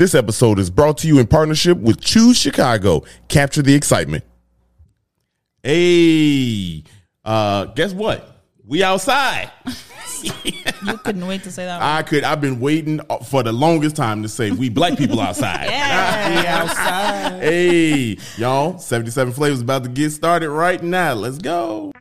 This episode is brought to you in partnership with Choose Chicago. Capture the excitement. Hey, uh, guess what? We outside. You couldn't wait to say that. I could. I've been waiting for the longest time to say we black people outside. yeah. outside. Hey, y'all, 77 Flavors about to get started right now. Let's go.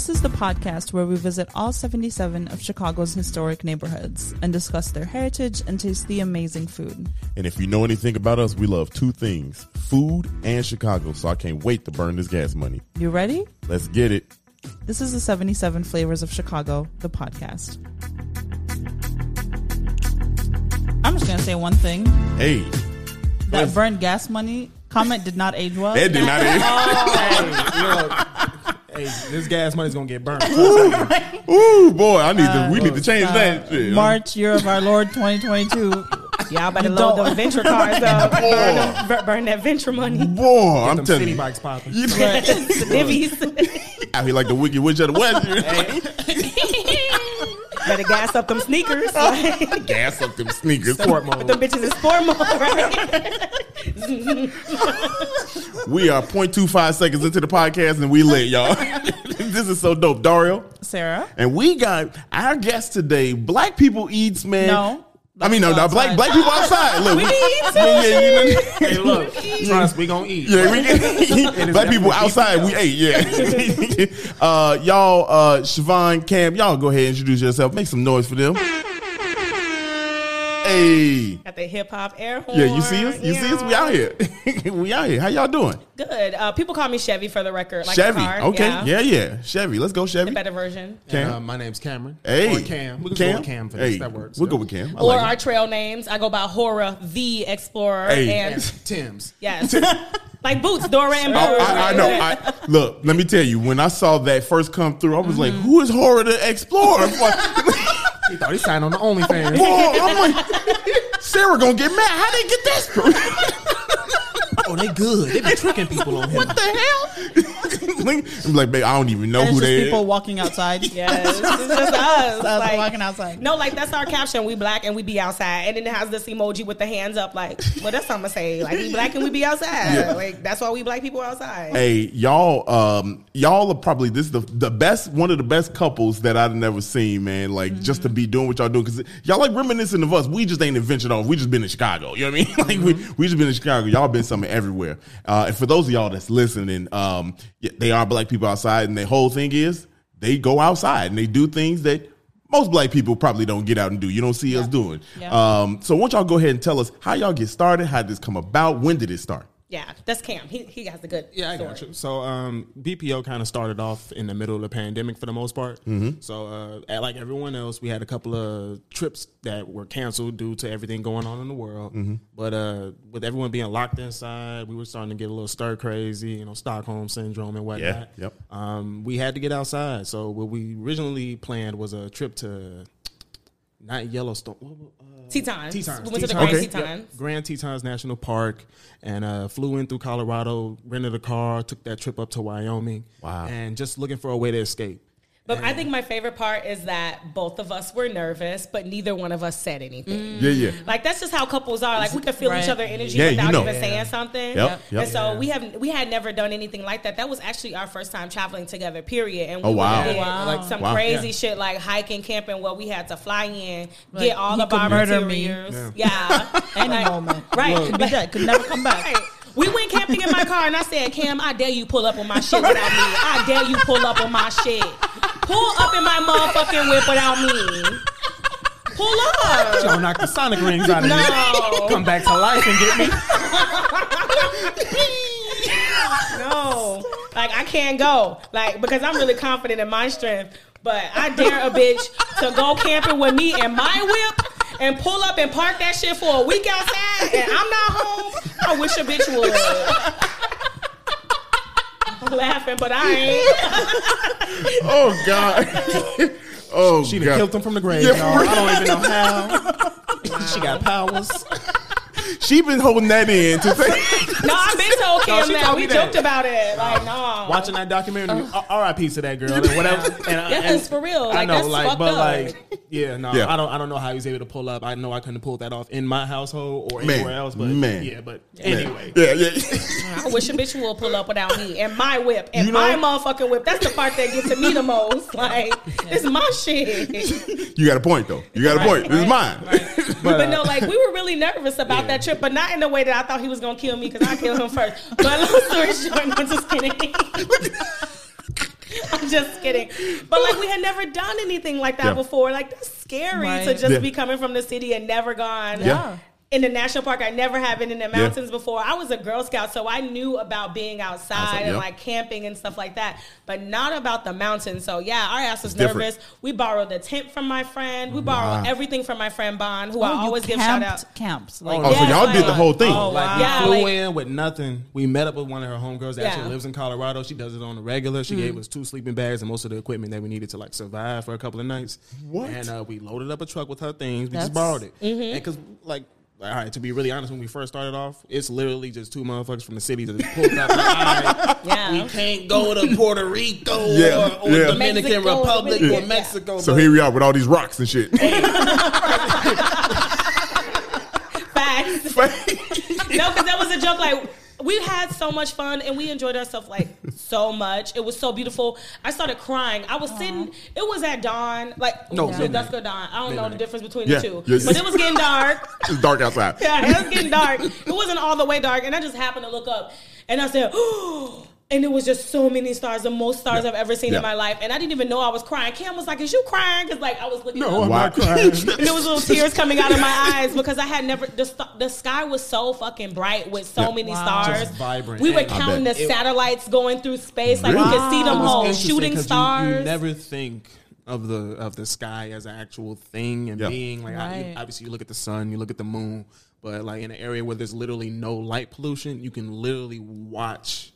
This is the podcast where we visit all 77 of Chicago's historic neighborhoods and discuss their heritage and taste the amazing food. And if you know anything about us, we love two things food and Chicago. So I can't wait to burn this gas money. You ready? Let's get it. This is the 77 Flavors of Chicago, the podcast. I'm just going to say one thing. Hey, That burnt gas money comment did not age well. that did not oh, hey, look. Hey, this gas money's gonna get burned. Ooh, boy, I need to. We need to change Uh, that. Shit. March, year of our Lord 2022. Y'all better load don't- those Ventra cards up. burn, them- bur- burn that Ventra money. Boy, I'm Them telling city you, bikes popping. you know, the divvies. out here like the wicked witch of the west. better gas up them sneakers. Like, Gas up them sneakers. Sport mode. them bitches in sport mode, right? We are 0.25 seconds into the podcast and we lit, y'all. this is so dope, Dario. Sarah? And we got our guest today. Black people eats, man. No. I mean, no, no, black black people outside. Look, We eat yeah, yeah, you know, Hey, look, trust we gonna eat. yeah, we black people outside. We ate, yeah. uh, y'all, uh, Siobhan, Cam, y'all go ahead and introduce yourself. Make some noise for them. Hey, Got the hip hop air horn. yeah, you see us? You see us? We out here. we out here. How y'all doing? Good. Uh, people call me Chevy for the record. Like Chevy. Car. Okay. Yeah. Yeah. yeah, Chevy. Let's go, Chevy. The better version. Cam. Uh, my name's Cameron. Hey, Or Cam. We can go with Cam for this. Hey, That works. We'll yeah. go with Cam. I Or like our it. trail names. I go by Hora the Explorer. Hey. And And Tim's. yes. like Boots, Dora and I, Boots. I, I know. I, look, let me tell you. When I saw that first come through, I was like, Mm-hmm. "Who is Horror the Explorer?" He thought he signed on the OnlyFans. Boy, I'm like, Sarah gonna get mad. How they get that? oh, they good. They be tricking people on him. what the hell? I'm like, babe, I don't even know And who it's just they. people Are. walking outside. Yes, it's just us. Us Like, walking outside. No, like that's our caption. We black and we be outside, and then it has this emoji with the hands up. Like, well, that's what I'm gonna say. Like, we black and we be outside. Yeah. Like, that's why we black people outside. Hey, y'all, um, y'all are probably this is the the best one of the best couples that I've never seen, man. Like just to be doing what y'all doing because y'all like reminiscent of us. We just ain't adventured off. We just been in Chicago. You know what I mean? like we we just been in Chicago. Y'all been somewhere everywhere. Uh, and for those of y'all that's listening, um, they are black people outside, and the whole thing is they go outside and they do things that. Most black people probably don't get out and do. You don't see us doing. Yeah. Um, so, why don't y'all go ahead and tell us how y'all get started? How did this come about? When did it start? Yeah, that's Cam. He he has the good. Yeah, I story. got you. So, um, BPO kind of started off in the middle of the pandemic for the most part. Mm-hmm. So, uh, at, like everyone else, we had a couple of trips that were canceled due to everything going on in the world. Mm-hmm. But uh, with everyone being locked inside, we were starting to get a little stir crazy, you know, Stockholm syndrome and whatnot. Yeah, yep. Um, we had to get outside. So, what we originally planned was a trip to not Yellowstone. what- what, uh, Tetons. Tetons. We went to the Grand Okay. Tetons. Grand Tetons National Park and uh, flew in through Colorado, rented a car, took that trip up to Wyoming. Wow. And just looking for a way to escape. But I mm. think my favorite part is that both of us were nervous, but neither one of us said anything. Mm. Yeah, yeah. Like that's just how couples are. Like we can feel Right. each other energy Yeah, you without know. even Yeah. saying something. Yep, yep. And so Yeah. we have we had never done anything like that. That was actually our first time traveling together. Period. And we Oh, wow. did oh, Wow. like some Wow. crazy Yeah. shit like hiking, camping, where we had to fly in, Like, get all he the could bar murder me. materials. Yeah, Any Like, moment. Right. Could be dead. Could never come back. Right. We went camping in my car and I said, Cam, I dare you pull up on my shit without me. I dare you pull up on my shit. Pull up in my motherfucking whip without me. Pull up. Y'all knock the sonic rings out of me. Come back to life and get me. No. Like I can't go. Like because I'm really confident in my strength. But I dare a bitch to go camping with me and my whip and pull up and park that shit for a week outside and I'm not home. I wish a bitch would. I'm laughing, but I ain't. Oh God. oh She God. done killed him from the grave, Yeah, y'all. I don't even know how. she got powers. She been holding that in to say. No, I've been Oh, told told Cam she that. We that. joked about it. Like, no. Watching that documentary, uh. R.I.P. to that girl, and whatever. And, I- Yes, and for real. I Like, know, that's like, fucked but up. like, yeah, no, Yeah. I don't, I don't know how he was able to pull up. I know I couldn't pull that off in my household or Man, anywhere else, but man. yeah, but anyway, Yeah, yeah. I wish a bitch will pull up without me and my whip and You know- my motherfucking whip. That's the part that gets to me the most. Like, it's my shit. you got a point though. You got a point. This is mine. But no, uh, like we were really nervous about that trip, but not in the way that I thought he was gonna kill me because I killed him first. But long story short, I'm just kidding. I'm just kidding. But like we had never done anything like that Yeah. before. Like that's scary Right. to just Yeah. be coming from the city and never gone. Yeah. In the national park, I never have been in the mountains before. I was a Girl Scout, so I knew about being outside Outside, and yeah. like camping and stuff like that, but not about the mountains. So yeah, our ass was different. nervous. We borrowed the tent from my friend. We borrowed Wow. everything from my friend Bond, who Oh, I always give shout camped out. Camps. Like, Oh, Oh, so y'all like- did the whole thing. Oh, Like wow. we Yeah, flew like- in with nothing. We met up with one of her homegirls that Yeah. actually lives in Colorado. She does it on the regular. She gave us two sleeping bags and most of the equipment that we needed to like survive for a couple of nights. What? And uh, we loaded up a truck with her things. We That's- just borrowed it. Mm-hmm. And because like. All right, to be really honest, when we first started off, it's literally just two motherfuckers from the city that just pulled up. Like, Yeah. we can't go to Puerto Rico Yeah, or, or yeah. Dominican Mexico, Republic Dominican, or Mexico. So here we are with all these rocks and shit. Facts. no, because that was a joke. Like we had so much fun and we enjoyed ourselves like so much. It was so beautiful. I started crying. I was sitting. It was at dawn, like No, no, midnight. dusk or dawn. I don't know the difference between Yeah, the two, yeah. but it was getting dark. it's dark outside. Yeah, it was getting dark. It wasn't all the way dark, and I just happened to look up, and I said, "Oh." And it was just so many stars, the most stars I've ever seen Yeah. in my life. And I didn't even know I was crying. Cam was like, "Is you crying?" Because like I was looking. No, up. I'm Wow. not crying. and there was little tears coming out of my eyes because I had never the st- the sky was so fucking bright with so Yeah. many Wow. stars. Just vibrant. We were And- counting the bet. It- satellites going through space, like Really? we could see them all shooting whole interesting shooting 'cause you- stars. You, never think of the of the sky as an actual thing and Yeah. being like I- you- obviously you look at the sun, you look at the moon, but like in an area where there's literally no light pollution, you can literally watch.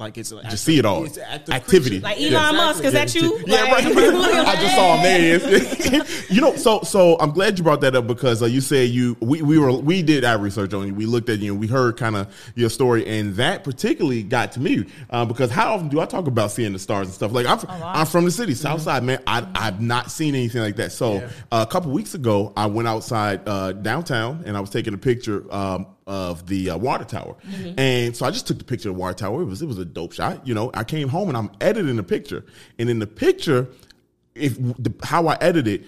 Like it's like Just see it all. It's an active Activity. creature. like Yeah. Elon Musk, is that you? Yeah, Like, right. I just saw him. There you know, so so I'm glad you brought that up because uh, you said you we, we were we did our research on you. We looked at you. and We heard kind of your story, and that particularly got to me uh, because how often do I talk about seeing the stars and stuff? Like I'm I'm from the city, South Side, man. I I've not seen anything like that. So Yeah. uh, a couple weeks ago, I went outside uh, downtown and I was taking a picture. Um, of the uh, water tower, and so I just took the picture of the water tower. It was it was a dope shot, you know. I came home and I'm editing the picture, and in the picture, if the, how I edited,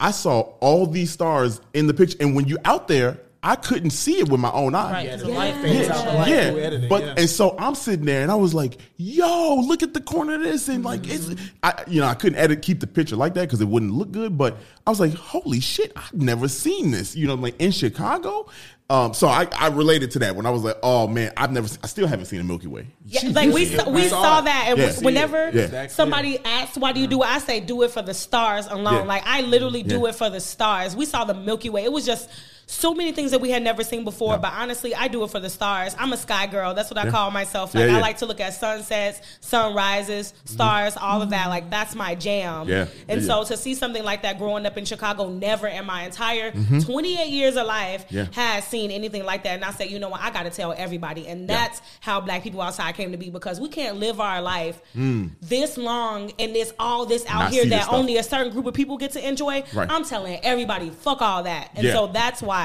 I saw all these stars in the picture, and when you out there, I couldn't see it with my own eyes. Right. Yeah, the Yeah. light fades out the light Yeah, editing. but yeah. and so I'm sitting there and I was like, "Yo, look at the corner of this!" And like, it's I, you know, I couldn't edit keep the picture like that because it wouldn't look good. But I was like, "Holy shit, I've never seen this!" You know, like in Chicago. Um, so I, I related to that when I was like, "Oh man, I've never, I still haven't seen the Milky Way." Yeah, like we saw, we we saw saw that, and Yeah. whenever Yeah. Exactly. somebody asks, "Why do you do it?" I say, "Do it for the stars alone." Yeah. Like I literally do Yeah. it for the stars. We saw the Milky Way. It was just so many things that we had never seen before. But honestly, I do it for the stars. I'm a sky girl. That's what I call myself. Like. I like to look at sunsets, sunrises, stars, all of that. Like that's my jam. Yeah. And so to see something like that growing up in Chicago, never in my entire 28 years of life Mm-hmm. Has seen anything like that. And I said, you know what, I got to tell everybody. And that's how Black people outside came to be because we can't live our life this long and there's all this out Mm. Not here that only a certain group of people get to enjoy. Right. I'm telling everybody, fuck all that. And so that's why.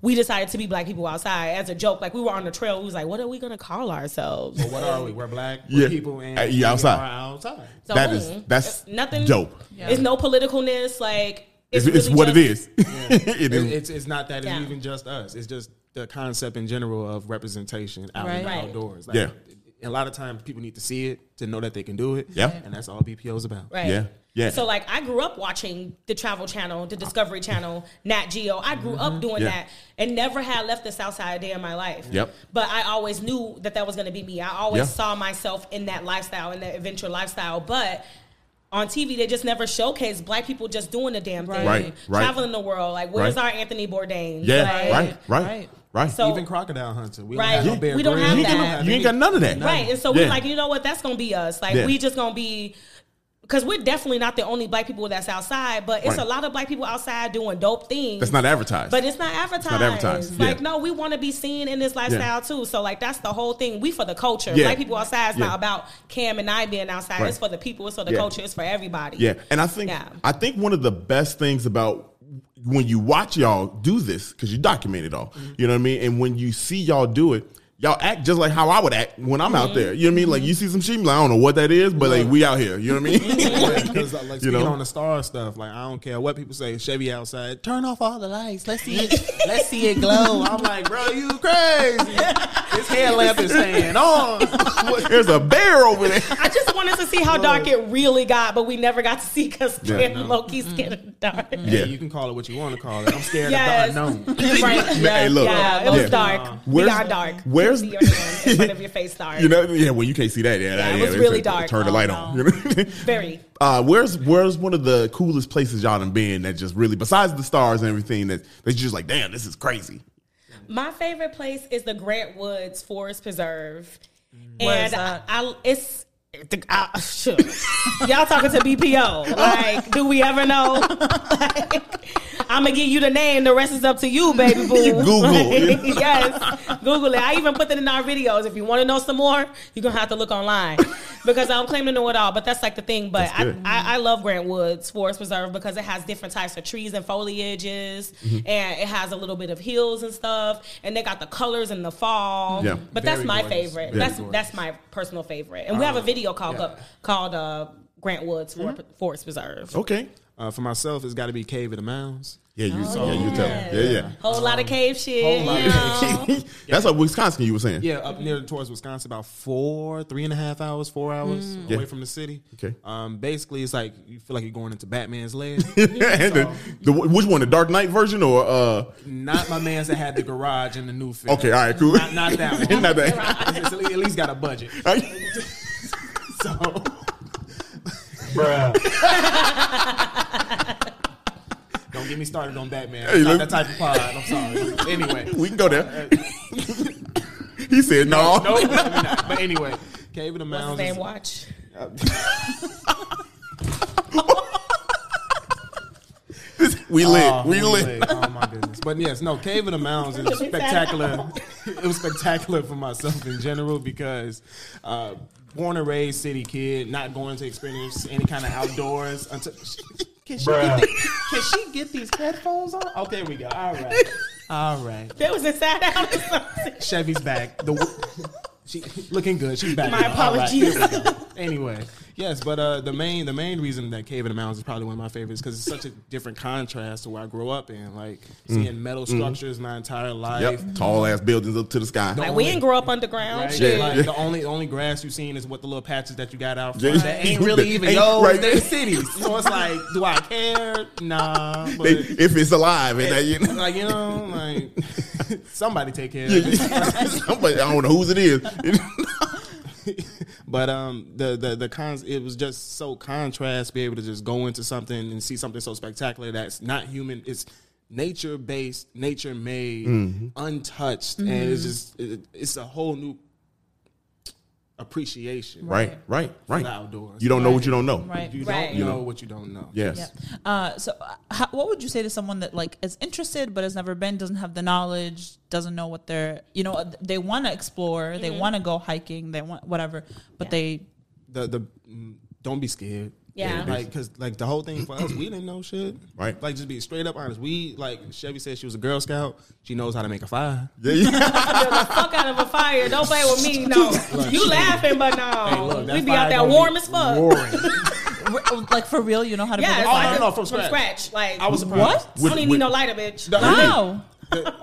We decided to be black people outside as a joke. Like we were on the trail. We was like, "What are we gonna call ourselves?" But what are we? We're black. We're Yeah. people, and Uh, yeah, we outside. are outside. So, That is mm, that's nothing. dope. It's no politicalness. Like It's, it's, it's what just- it is. it It- is. it's it's not that it's Yeah. even just us. It's just the concept in general of representation out in the Right. Right. outdoors. Like, Yeah. A lot of times people need to see it to know that they can do it. Yeah. And that's all BPO is about. Right. Yeah. Yeah. So like I grew up watching the Travel Channel, the Discovery Channel, Nat Geo. I grew up doing Mm-hmm. Yeah. that and never had left the South Side a day in my life. Yep. But I always knew that that was going to be me. I always Yeah. saw myself in that lifestyle, in that adventure lifestyle. But on TV, they just never showcase black people just doing the damn thing, Right, right. traveling the world. Like, where's Right. our Anthony Bourdain? yeah. Like, Right. Right. Right. Right. Right. So- Even crocodile hunting. We Right. don't have no Yeah. Bear We don't have you, ain't that. got, no- you ain't got none of that. Right. And so we're like, you know what? That's gonna be us. Like Yeah. we just gonna be because we're definitely not the only black people that's outside, but it's Right. a lot of black people outside doing dope things. That's not advertised. But it's not advertised. Not advertised, Like, yeah. no, we want to be seen in this lifestyle too. So, like, that's the whole thing. We for the culture. Yeah. Black people outside. It's Yeah. not about Cam and I being outside. Right. It's for the people. It's for the Yeah. culture. It's for everybody. Yeah, and I think Yeah. I think one of the best things about when you watch y'all do this because you document it all, Mm-hmm. you know what I mean, and when you see y'all do it. Y'all act just like how I would act when I'm Mm-hmm. out there. You know what I mean? Like you see some sheep, like I don't know what that is, but like we out here. You know what I mean? Because like You speaking know? on the star stuff, like I don't care what people say. Chevy outside, turn off all the lights. Let's see it. let's see it glow. I'm like, bro, you crazy? This headlamp is staying on. There's a bear over there. I just wanted to see how dark it really got, but we never got to see because Yeah. Cam and Loki's scared of the dark. Yeah. Yeah, you can call it what you want to call it. I'm scared Yes. of the unknown. right. Hey, look. Yeah, it was Yeah. dark. Where's- Beyond dark. where's- You see your in front of your face dark. You know, yeah. Well, you can't see that. Yeah, Yeah, it was yeah, really dark. Turn the Oh, light no. on. You know? Very. Uh, where's where's one of the coolest places y'all done been that just really, besides the stars and everything, that that you just like, damn, this is crazy. My favorite place is the Grant Woods Forest Preserve, Where and is that? I, I it's. The- I, sure. Y'all talking to BPO? Like, do we ever know? Like, I'm gonna give you the name. The rest is up to you, baby boo. Google. Like, yes, Google it. I even put that in our videos. If you want to know some more, you're gonna have to look online because I don't claim to know it all. But that's like the thing. But I. I, I love Grant Woods Forest Preserve because it has different types of trees and foliages, Mm-hmm. and it has a little bit of hills and stuff, and they got the colors in the fall. Yeah. But that's my gorgeous. favorite. Very that's gorgeous. that's my personal favorite, and we have a video called yeah. up called uh, Grant Woods Mm-hmm. Forest Preserve. Okay. Uh, for myself, it's got to be Cave of the Mounds. Yeah, you. Oh, yeah, you tell. yeah. Yeah, yeah. Whole lot of cave shit. whole lot of cave know. That's like Wisconsin. You were saying. Yeah, up near towards Wisconsin, about four, three and a half hours, four hours away Yeah. from the city. Okay. Um, basically, it's like you feel like you're going into Batman's land. and the, the which one, the Dark Knight version or uh? Not my man's that had the garage in the new film. Okay, all right, cool. Not, not that one. Not that. It's at least got a budget. So bruh. don't get me started on Batman. Hey, Not that type of pod. I'm sorry. Anyway, we can go there. he said no. no, maybe not. But anyway, Cave of the What's his Mounds. name? is- Watch. We lit. Oh, we lit. Oh my goodness! But yes, no, Cave of the Mounds is spectacular. it was spectacular for myself in general because uh, born and raised city kid, not going to experience any kind of outdoors until. Can she, get the- can she get these headphones on? Oh, there we go. All right, all right. That was inside out or something. Chevy's back. The she looking good. She's back. My now. Apologies. here we go. Anyway, yes, but uh, the main the main reason that Cave of the Mounds is probably one of my favorites because it's such a different contrast to where I grew up in. Like seeing metal structures my entire life. Yep. Tall ass buildings up to the sky. Like we didn't grow up underground. Right? Shit. Like Yeah. the only only grass you've seen is what the little patches that you got out Yeah. That ain't really even Ain't- yours. right. They're cities. So it's like, do I care? Nah. But They- if it's alive, and that, you know, like you know, like somebody take care of it. somebody, I don't know whose it is. But um, the the the cons, it was just so contrast. Be able to just go into something and see something so spectacular that's not human. It's nature based, nature made, Mm-hmm. untouched, and it's just it, it's a whole new appreciation. right, right, right. the outdoors. You don't know what you don't know. Right. You Right. don't know what you don't know. Yes. Yeah. Uh, so, uh, how, what would you say to someone that like is interested but has never been, doesn't have the knowledge, doesn't know what they're, you know, uh, they want to explore, they want to go hiking, they want whatever, but Yeah. they The the mm, don't be scared. Yeah. like because like the whole thing for us, we didn't know shit. Right. Like just be straight up honest. We like Chevy said she was a Girl Scout. She knows how to make a fire. Yeah, yeah. Build the fuck out of a fire. Don't play with me. No, you laughing, but no, Hey, look, we be out there warm as fuck. like for real, you know how to Yeah, build it's a Oh, fire? no, no, from scratch. Like I was surprised. What? I don't even With- need no lighter, bitch. The- Wow.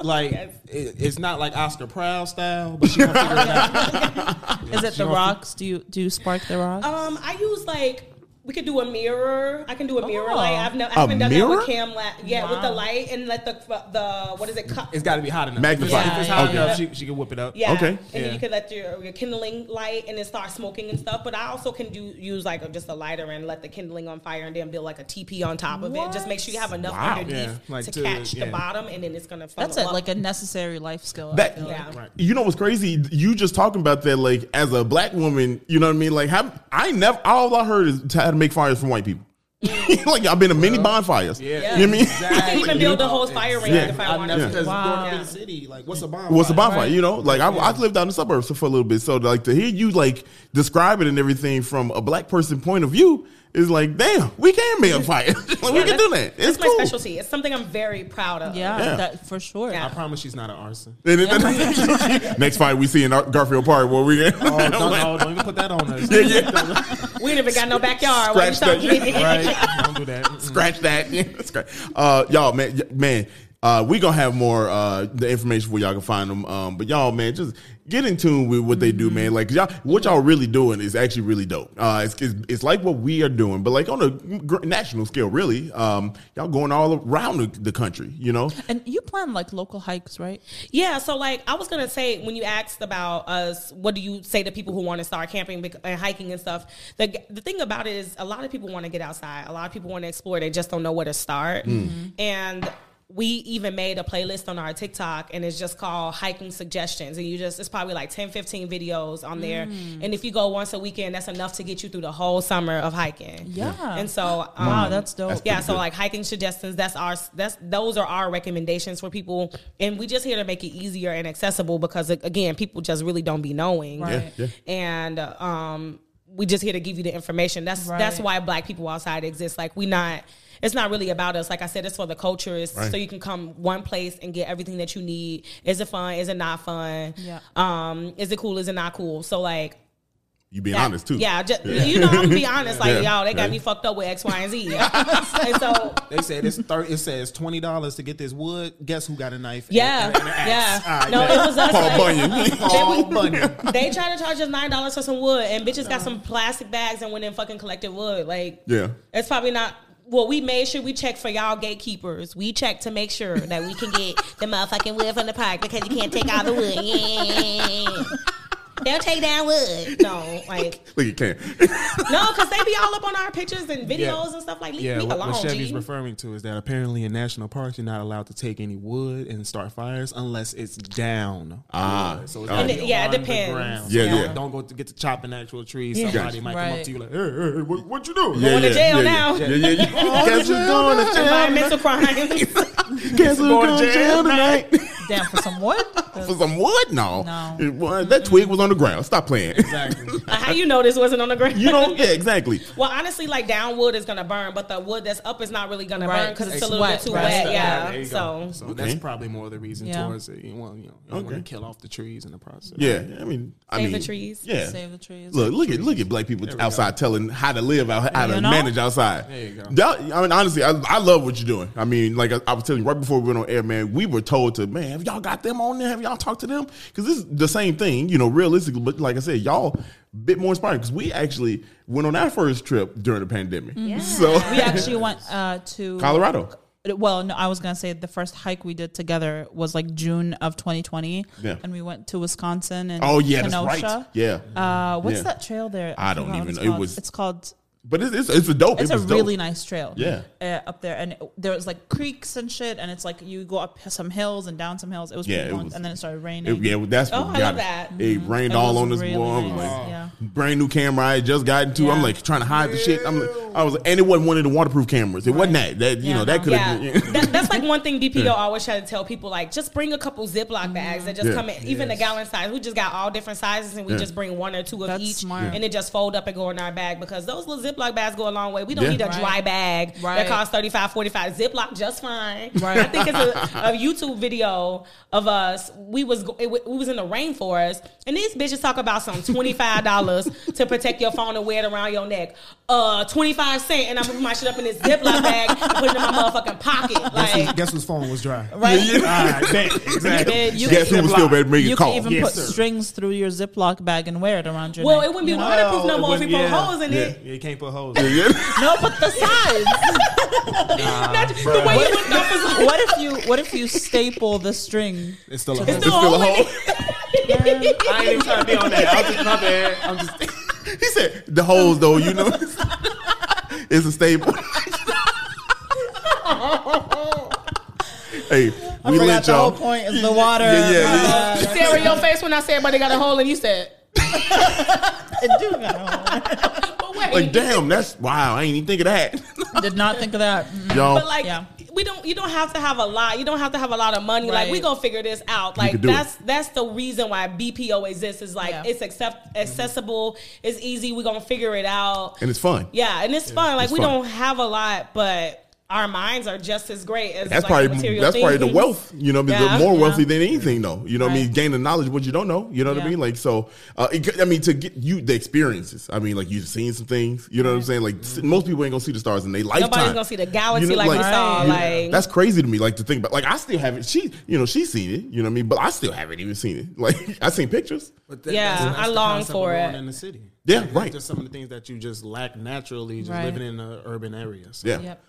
like it, it's not like Oscar Proud style, but she gonna figure it out. Is it the rocks? Do you do you spark the rocks? Um, I use like we could do a mirror. I can do a mirror Oh. light. I've never, I A haven't done that mirror? with cam la- Yeah, with the light and let the the what is it? Cut? It's got to be hot enough. Magnify. If it's hot yeah. enough, she, she can whip it up. Yeah. Okay. And Yeah. then you could let your, your kindling light and then start smoking and stuff. But I also can do use like a, just a lighter and let the kindling on fire and then build like a TP on top of it. Just make sure you have enough Wow. underneath Yeah, like to, to- catch the bottom and then it's gonna. That's funnel it, up. like a necessary life skill. That- feel like. yeah. Right. You know what's crazy? You just talking about that, like as a black woman, you know what I mean? Like, how, I never all I heard is how to to make fires from white people. like I've been to many bonfires. Yeah. You know what I mean? You can even build a whole fire ring Yeah. if I I've wanted never to. because Wow. growing in Yeah. the city, like what's a bonfire? What's a bonfire? Right. You know, like I, I lived out in the suburbs for a little bit, so like to hear you like describe it and everything from a black person point of view is like, damn, we can be a fire. Like, we Yeah, can do that. It's That's my specialty. It's something I'm very proud of. Yeah, Yeah. that for sure. Yeah. I promise she's not an arson. Next fight we see in Garfield Park, where we Oh, don't, no, don't even put that on us. yeah, yeah. We ain't even got no backyard. Scratch that. right? Don't do that. Mm-mm. scratch that. Yeah, scratch. Uh, y'all, man, man, uh, we gonna have more uh the information where y'all can find them. Um, but y'all, man, just get in tune with what they do, man. Like y'all, what y'all really doing is actually really dope. Uh, it's, it's it's like what we are doing, but like on a gr- national scale, really. Um, y'all going all around the, the country, you know. And you plan like local hikes, right? Yeah, so like I was gonna say when you asked about us, what do you say to people who want to start camping and hiking and stuff? The the thing about it is a lot of people want to get outside. A lot of people want to explore. They just don't know where to start. And we even made a playlist on our TikTok and it's just called hiking suggestions. And you just it's probably like 10, 15 videos on there. And if you go once a weekend, that's enough to get you through the whole summer of hiking. Yeah. And so um, Wow, that's dope. That's yeah, so good. like hiking suggestions, that's our that's those are our recommendations for people, and we just here to make it easier and accessible because again, people just really don't be knowing, Right. Yeah, yeah. and um, we just here to give you the information. That's that's why Black people outside exist. Like we not. It's not really about us. Like I said, it's for the culture. It's Right. so you can come one place and get everything that you need. Is it fun? Is it not fun? Yeah. Um, is it cool? Is it not cool? So like You being that- honest too. Yeah, just, you know, I'm gonna be honest. Like, Yeah. y'all, they got Yeah. me fucked up with X, Y, and Z. and so They said it's thir- it says twenty dollars to get this wood. Guess who got a knife? Yeah, and- and an axe? yeah. All right, no, bet. it was us. Paul like, Bunyan. Paul Bunyan. They tried to charge us nine dollars for some wood, and bitches got some plastic bags and went and fucking collected wood. Like, Yeah. it's probably not. Well, we made sure we checked for y'all gatekeepers. We checked to make sure that we can get the motherfucking wood from the park because you can't take all the wood. Yeah. They'll take down wood. No, like Look at Cam. no, because they be all up on our pictures and videos Yeah. and stuff like. Leave Yeah, me what, alone, what Chevy's G. referring to is that apparently in national parks you're not allowed to take any wood and start fires unless it's down. Ah. wood. so it's Oh. gotta it- yeah, it the depends. ground. Yeah, So yeah. Don't go to get to chopping actual trees. Yeah. Somebody might come up to you like, hey, hey, hey what, what you doing? Yeah, Going to yeah, jail yeah, now. Yeah, yeah, yeah. Guess who's going to jail? Environmental crimes. Guess who's going to jail tonight? Damn, for some wood? For some wood? No. No. It was- that twig was on the ground. Stop playing. Exactly. How you know this wasn't on the ground? You know, yeah, exactly. Well, honestly, like down wood is gonna burn, but the wood that's up is not really gonna Right, burn because it's, it's a little wet, bit too right. wet. There Yeah. there you So go. so that's probably more the reason Yeah. towards it. You want, you know, you don't Okay. want to kill off the trees in the process. Yeah, I mean, I Save mean, the trees. Yeah, Save the trees. Look, look at look at black people we outside telling how to live out, how to know? manage outside. There you go. Y'all- I mean, honestly, I, I love what you're doing. I mean, like I, I was telling you right before we went on air, man, we were told to, man, have y'all got them on there? Have y'all talked to them? Because this is the same thing, you know, realistically. But like I said, y'all a bit more inspiring because we actually went on our first trip during the pandemic. Yeah. So we actually went uh, to Colorado. Well, no, I was gonna say the first hike we did together was like June of 2020, Yeah. and we went to Wisconsin and Oh yeah, that's Kenosha. right. Yeah, Uh, what's Yeah. that trail there? I don't even know. It was- It's called. But it's it's, it's a dope. It's it a was dope. really nice trail. Yeah. uh, up there, and it, there was like creeks and shit, and it's like you go up some hills and down some hills. It was Yeah, pretty it long, was- and then it started raining. It- yeah, that's Oh, what I got love it. that. It rained It all on this really wall. Nice. like, Yeah. brand new camera I had just got into. I'm like trying to hide the shit. I'm like, I was, and it wasn't one of the waterproof cameras. It wasn't that. That you Yeah, know that no. could Yeah, have. that, that's like one thing BPO always try to tell people like just bring a couple Ziploc bags that just Yeah. come in, even the gallon size. We just got all different sizes and we just bring one or two of That's each, and it just fold up and go in our bag because those little Ziploc bags go a long way. We don't Yeah. need a Right. dry bag that Right. costs 35 45 Ziploc just fine. Right. I think it's a, a YouTube video of us. We was it, we was in the rainforest, and these bitches talk about some twenty five dollars to protect your phone and wear it around your neck. Uh, twenty five cent, and I'm putting my shit up in this Ziploc bag and put it in my motherfucking pocket. Guess, who- Like, guess whose phone was dry? right? All right, bet. Exactly. Then you Guess can, who was still better make you a can even Yes, put sir. strings through your Ziploc bag and wear it around your well, neck. it wouldn't be you know? waterproof no more if you wouldn't- put yeah. holes in Yeah. it. Yeah, you can't put holes. Yeah. No, but the sides. Not- the way you looked off is what if you What if you staple the string? It's still a It's hole. It's still a hole. I ain't even trying to be on that. I'm just my bad. I'm just. He said the holes though. You know, it's a staple. hey, I we forgot let the whole y'all. point is the water. Yeah, yeah, yeah. bad. You stare in your face when I said, "But they got a hole," and you said, It do got a hole. "But where like, damn, that's wow. I ain't even think of that. Did not think of that. Mm. Yo, But like Yeah. We don't you don't have to have a lot. You don't have to have a lot of money. Like we gonna figure this out. Like can do that's that's the reason why BPO exists is like Yeah. it's accept accessible, it's easy, we're gonna figure it out. and it's fun. Yeah, and it's fun. Like it's we fun. don't have a lot, but our minds are just as great as That's like, probably material that's probably the wealth. You know, I mean, Yeah. the more Yeah. wealthy than anything, though. You know, what I mean, Right. gain the knowledge what you don't know. You know what I mean? Like so. Uh, it, I mean, to get you the experiences. I mean, like you've seen some things. You know what I'm saying? Like s- most people ain't gonna see the stars in their lifetime. Nobody's gonna see the galaxy You know, like, we like- saw. Right. Like That's crazy to me. Like to think about. Like I still haven't. She, you know, she's seen it. You know what I mean? But I still haven't even seen it. Like I seen pictures. But that- Yeah, I long for it. in the city. Yeah, Like, right. Just some of the things that you just lack naturally, just Right. living in an urban area. So Yeah. Yep.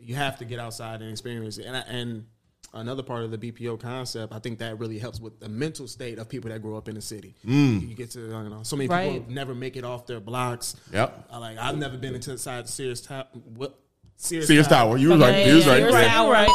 You have to get outside and experience it. And I, and another part of the BPO concept, I think that really helps with the mental state of people that grow up in the city. Mm. You get to you know, so many Right. people never make it off their blocks. Yep. I like I've never been into inside Sears Tower. What? Sears, Sears Tower. You was Okay, right. You was yeah, right. you're Yeah. right. right.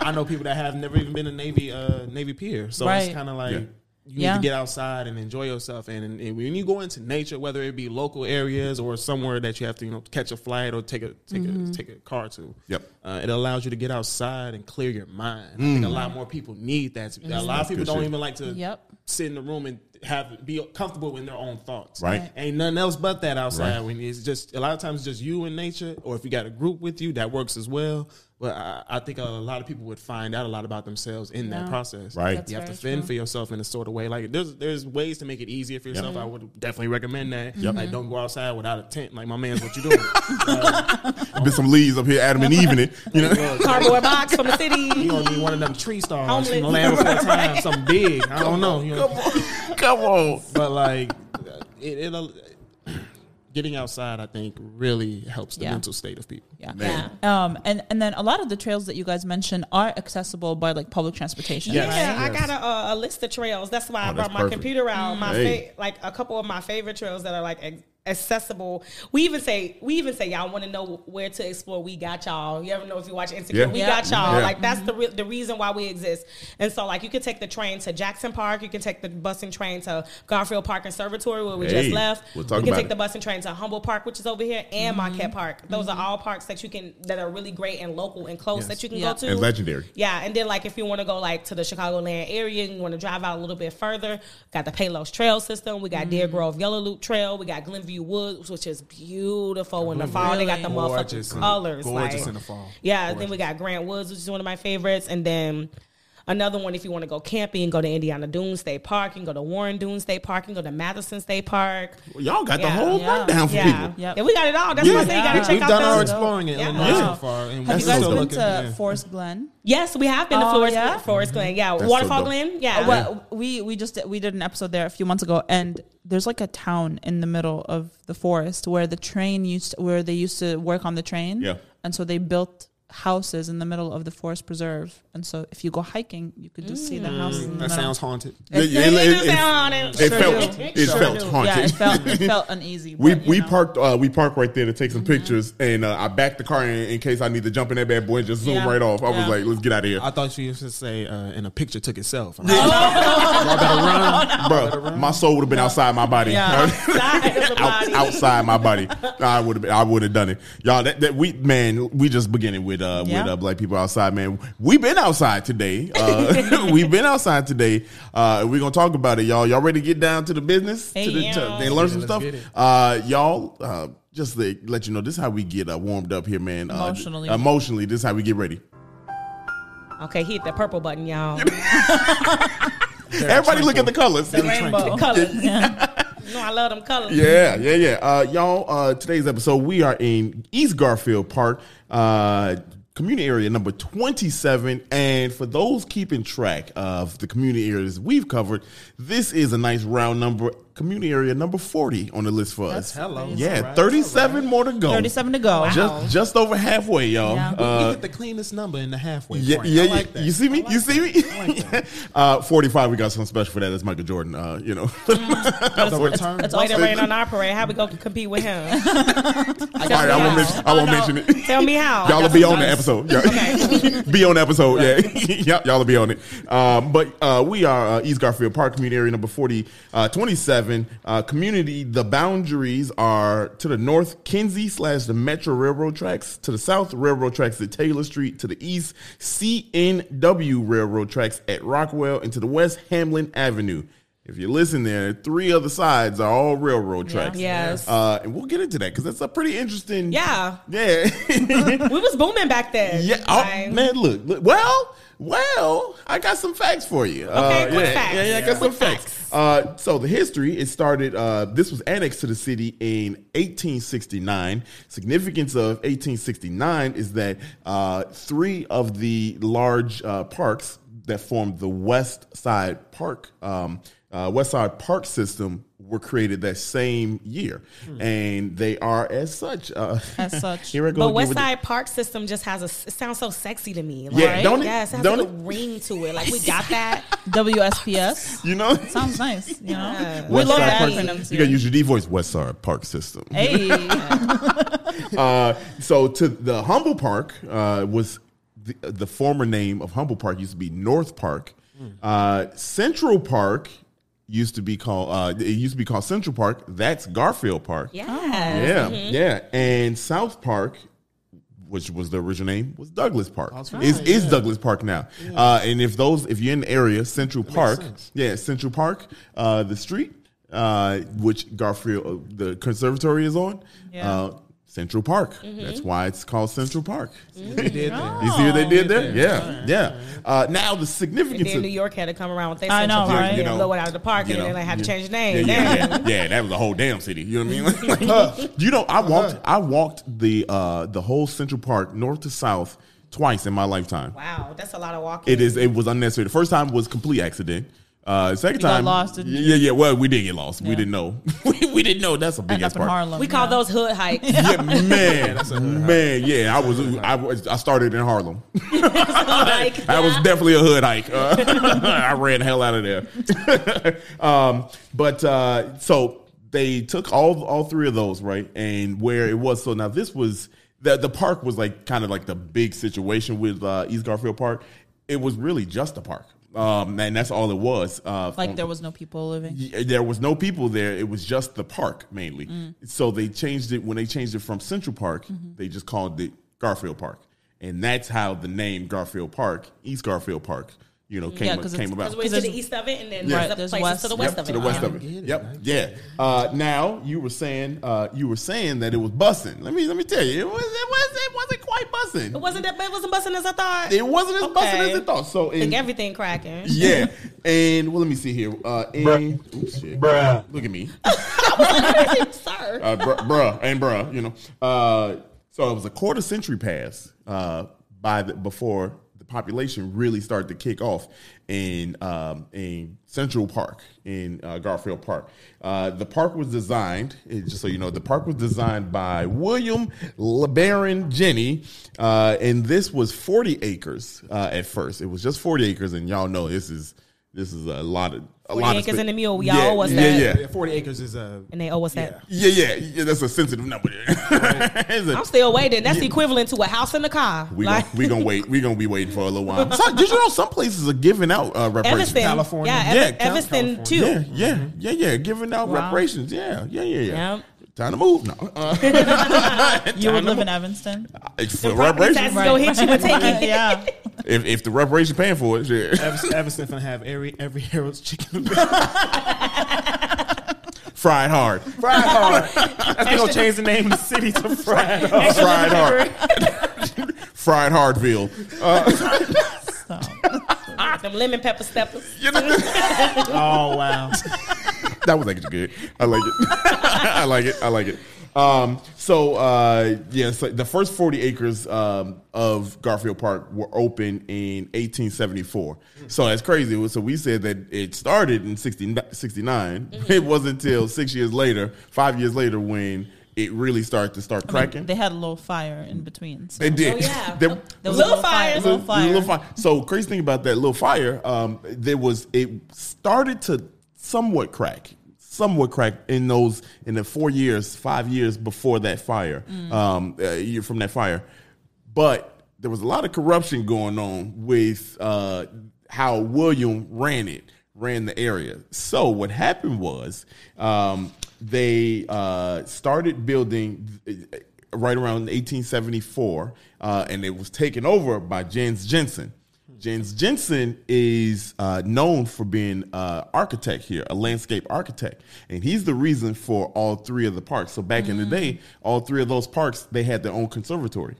I know people that have never even been a Navy uh, Navy Pier, so Right. it's kind of like Yeah. You Yeah. need to get outside and enjoy yourself. And, and when you go into nature, whether it be local areas or somewhere that you have to you know catch a flight or take a take Mm-hmm. a take a car to, Yep. uh, it allows you to get outside and clear your mind. I think a lot more people need that. A lot of people don't shit. even like to Yep. sit in the room and have be comfortable in their own thoughts. Right. Ain't nothing else but that outside. Right. When it's just a lot of times it's just you and nature, or if you got a group with you, that works as well. But I, I think a lot of people would find out a lot about themselves in that process. Right. That's you have to fend true. for yourself in a sort of way. Like there's there's ways to make it easier for yourself. I would definitely recommend that. Like mm-hmm. don't go outside without a tent. Like my man's what you doing. There's been some leaves up here, Adam and Eve in it. You know. cardboard box from the city. you city. gonna need one of them tree stars Homeless. from the land before time, something big. I don't know. You know. Come on. but like it, it'll getting outside i think really helps the Yeah. mental state of people Yeah. Man. Um, and and then a lot of the trails that you guys mentioned are accessible by like public transportation. Yes. Right? Yeah, I got a, uh, a list of trails. That's why I Oh, brought my perfect. computer out. My Hey. fa- like a couple of my favorite trails that are like ex- accessible. We even say we even say y'all want to know where to explore. We got y'all. You ever know if you watch Insecure? Yeah. We Yeah. got y'all. Yeah. Like that's the mm-hmm. re- the reason why we exist. And so like you can take the train to Jackson Park. You can take the bus and train to Garfield Park Conservatory where we Hey, just left. we'll talk you can about take it. the bus and train to Humboldt Park, which is over here, and mm-hmm. Marquette Park. Those are mm-hmm. all parks that you can that are really great and local and close Yes. that you can Yeah. go to. And legendary. Yeah, and then like if you want to go like to the Chicagoland area, and you want to drive out a little bit further. Got the Palos Trail system. We got Mm-hmm. Deer Grove Yellow Loop Trail. We got Glenview Woods, which is beautiful in the fall. They got the Gorgeous motherfucking colors. gorgeous like- in the fall. Yeah, then we got Grant Woods, which is one of my favorites, and then. Another one, if you want to go camping, go to Indiana Dunes State Park. You can go to Warren Dunes State Park. You can go to Matthiessen State Park. Well, y'all got the whole Yeah. rundown for Yeah. people. Yep. yeah, we got it all. That's Yeah. why I say you got to Yeah. check we've out done our exploring in Yeah. illinois Yeah. so far and Have you guys been looking, to yeah. Forest Glen? Yes, we have been to Oh, Forest, yeah? Forest Glen. Yeah, That's Waterfall dope. Glen. Yeah. Well, we we just we did an episode there a few months ago, and there's like a town in the middle of the forest where the train used to, where they used to work on the train. Yeah. and so they built houses in the middle of the forest preserve, and so if you go hiking, you could just see the houses. In the that middle. sounds haunted Yeah, yeah, It it, do it- haunted. it Sure felt it Sure felt do. haunted. Yeah, it felt it felt uneasy. We but, you we know. parked uh, we parked right there to take some pictures, and uh, I backed the car in, in case I need to jump in that bad boy and just zoom Yeah. right off. I was like, let's get out of here, i thought you used to say uh, and a picture took itself bro. My soul would have been outside my body. Outside of body. outside my body. I would have I would have done it. Y'all that, that we man, we just beginning with uh Yeah. with uh, black people outside, man. We've been outside today. Uh we've been outside today. Uh we're gonna talk about it, y'all. Y'all ready to get down to the business? Hey, to the, to, yeah. and learn Yeah, some stuff. Uh y'all uh just to let you know, this is how we get uh, warmed up here, man. Uh, Emotionally. emotionally, this is how we get ready. Okay, hit the purple button, y'all. Everybody, look at the colors. The rainbow. colors. no, I love them colors. Yeah, yeah, yeah. Uh, y'all, uh, today's episode, we are in East Garfield Park, uh, community area number 27. And for those keeping track of the community areas we've covered, this is a nice round number, community area number 40 on the list for That's us. Hello. Yeah, 37 right. more to go. 37 to go. Wow. Just just over halfway, y'all. Yeah. Uh, we get the cleanest number in the halfway. Yeah, point. yeah, yeah. Like you see me? Like you see me? Like uh, 45, we got something special for that. That's Michael Jordan, uh, you know. Mm. the return. It's later rain on our parade. How we going to compete with him? All right, I won't, mention, I won't oh, mention it. Tell me how. Y'all will be on the episode. Okay. be on the episode, right. yeah. y'all will be on it. Um, but uh, we are uh, East Garfield Park, community area number 40, uh, 27. Uh, community, the boundaries are to the north, Kinzie slash the Metra Railroad tracks, to the south, railroad tracks at Taylor Street, to the east, CNW Railroad tracks at Rockwell, and to the west, Hamlin Avenue. If you listen there, three other sides are all railroad tracks. Yes. Uh, and we'll get into that because that's a pretty interesting. Yeah. Yeah. We was booming back then. yeah. Oh, man, look, look. Well, well, I got some facts for you. Okay, uh, quick yeah, facts. Yeah, yeah, I got Quick some facts. Uh, so the history, it started, uh, this was annexed to the city in 1869. Significance of 1869 is that uh, three of the large uh, parks that formed the West Side Park, um, uh, West Side Park system were created that same year. And they are as such. Uh, As such. here I go But again West Side Park system just has a. It sounds so sexy to me. Like, Yeah, don't it? Yes, it has Don't like a it? ring to it. Like we got that. WSPS. You know? Sounds nice. You know, Yeah. we love the Side Park- acronyms. You gotta use your D voice. West Side Park System. Hey, Uh, so to the Humboldt Park uh, was the, the former name of Humboldt Park used to be North Park. Uh, Central Park used to be called. Uh, it used to be called Central Park. That's Garfield Park. Yes. Yeah, yeah. And South Park, which was the original name, was Douglas Park. That's is right, is yeah. Douglas Park now. Uh, and if those, if you're in the area, Central Park, sense. yeah, Central Park, uh, the street, uh, which Garfield, uh, the conservatory is on, Yeah. Central Park. That's why it's called Central Park. They did that. You see what they did there? Yeah, yeah. Uh, now the And significance then of New York had to come around with their I Central know, Park right? You know, blow it out of the park, you and know, then they had to change the name. yeah, Damn. yeah, yeah. That was the whole damn city. You know what I mean? Like, you know, I walked, I walked the uh, the whole Central Park, north to south, twice in my lifetime. Wow, that's a lot of walking. It is. It was unnecessary. The first time was complete accident. Uh, second got time, lost, didn't you? yeah, yeah. Well, we didn't get lost. We didn't know. we, we didn't know. That's a big end ass up in park. Harlem. We call those hood hikes. Yeah, man, man, yeah. I was, I was, I started in Harlem. like, That was definitely a hood hike. Uh, I ran hell out of there. um, but uh, so they took all all three of those right, and where it was. So now this was the the park was like kind of like the big situation with uh, East Garfield Park. It was really just a park, um, and that's all it was. Uh, Like from- there was no people living. yeah, there was no people there. It was just the park mainly. Mm. So they changed it when they changed it from Central Park. Mm-hmm. They just called it Garfield Park, and that's how the name Garfield Park, East Garfield Park, you know, came Yeah, 'cause came about. Because we're to the east of it, and then Right, there's there's places west. to the west Yep, of to the west of it. it, Yep, I yeah. Uh, now you were saying uh, you were saying that it was bussing. Let me let me tell you, it was it was it wasn't quite bussing. It wasn't that it wasn't busting as I thought. It wasn't as bussing Okay. as I thought. So in, Like everything cracking. yeah, and well, let me see here. Uh, in, oops, shit. Bruh. Look at me. Sir. uh, br- bruh and bruh, you know. Uh, so it was a quarter century pass uh, by the, before the population really started to kick off in um, in Central Park in uh, Garfield Park. Uh, the park was designed, just so you know, the park was designed by William LeBaron Jenney, uh, and this was forty acres uh, at first. It was just forty acres, and y'all know this is this is a lot of a 40 lot of acres spa- in the mule. Y'all yeah, owe us yeah, that. Yeah, Yeah, 40 acres is uh, And they owe us that. yeah, yeah, yeah, that's a sensitive number. It's a- I'm still waiting. That's equivalent to a house in the car. we like gonna, we gonna wait. We gonna be waiting for a little while. So, did you know some places are giving out uh, reparations? Evanston, California. yeah, Yeah, Ev- Cal- Evanston California. too. Yeah, yeah, yeah, yeah. Giving out Wow. reparations. Yeah, yeah, yeah, yeah. Yep. Time to move. No, uh, You would Time to live in move. Evanston. for Property reparations. taxes go hit you and take it. yeah. If if the reparation paying for it, yeah. Evanston, Evanston finna have every every Harold's chicken. fried hard, Fried hard. That's gonna change the name of the city to Fried Hard. fried hard, fried hardville. Them lemon pepper steppers. You know? Oh wow. That was actually good. I like it. I like it. I like it. Um, so uh, yeah, so the first forty acres um, of Garfield Park were open in 1874. So that's crazy. So we said that it started in 60, 69. It wasn't until six years later, five years later, when it really started to start cracking. They had a little fire in between. So. They did. Oh, yeah. There- There was Little a fire. Little There's a fire. little fire. So crazy thing about that little fire, um, there was it started to somewhat crack, somewhat crack in those in the four years, five years before that fire, Mm. um, uh, year from that fire, but there was a lot of corruption going on with uh, how William ran it, ran the area. So what happened was um, they uh, started building uh, right around 1874, uh, and it was taken over by Jens Jensen. Jens Jensen is uh, known for being uh, architect here, a landscape architect, and he's the reason for all three of the parks. So back in the day, all three of those parks they had their own conservatory.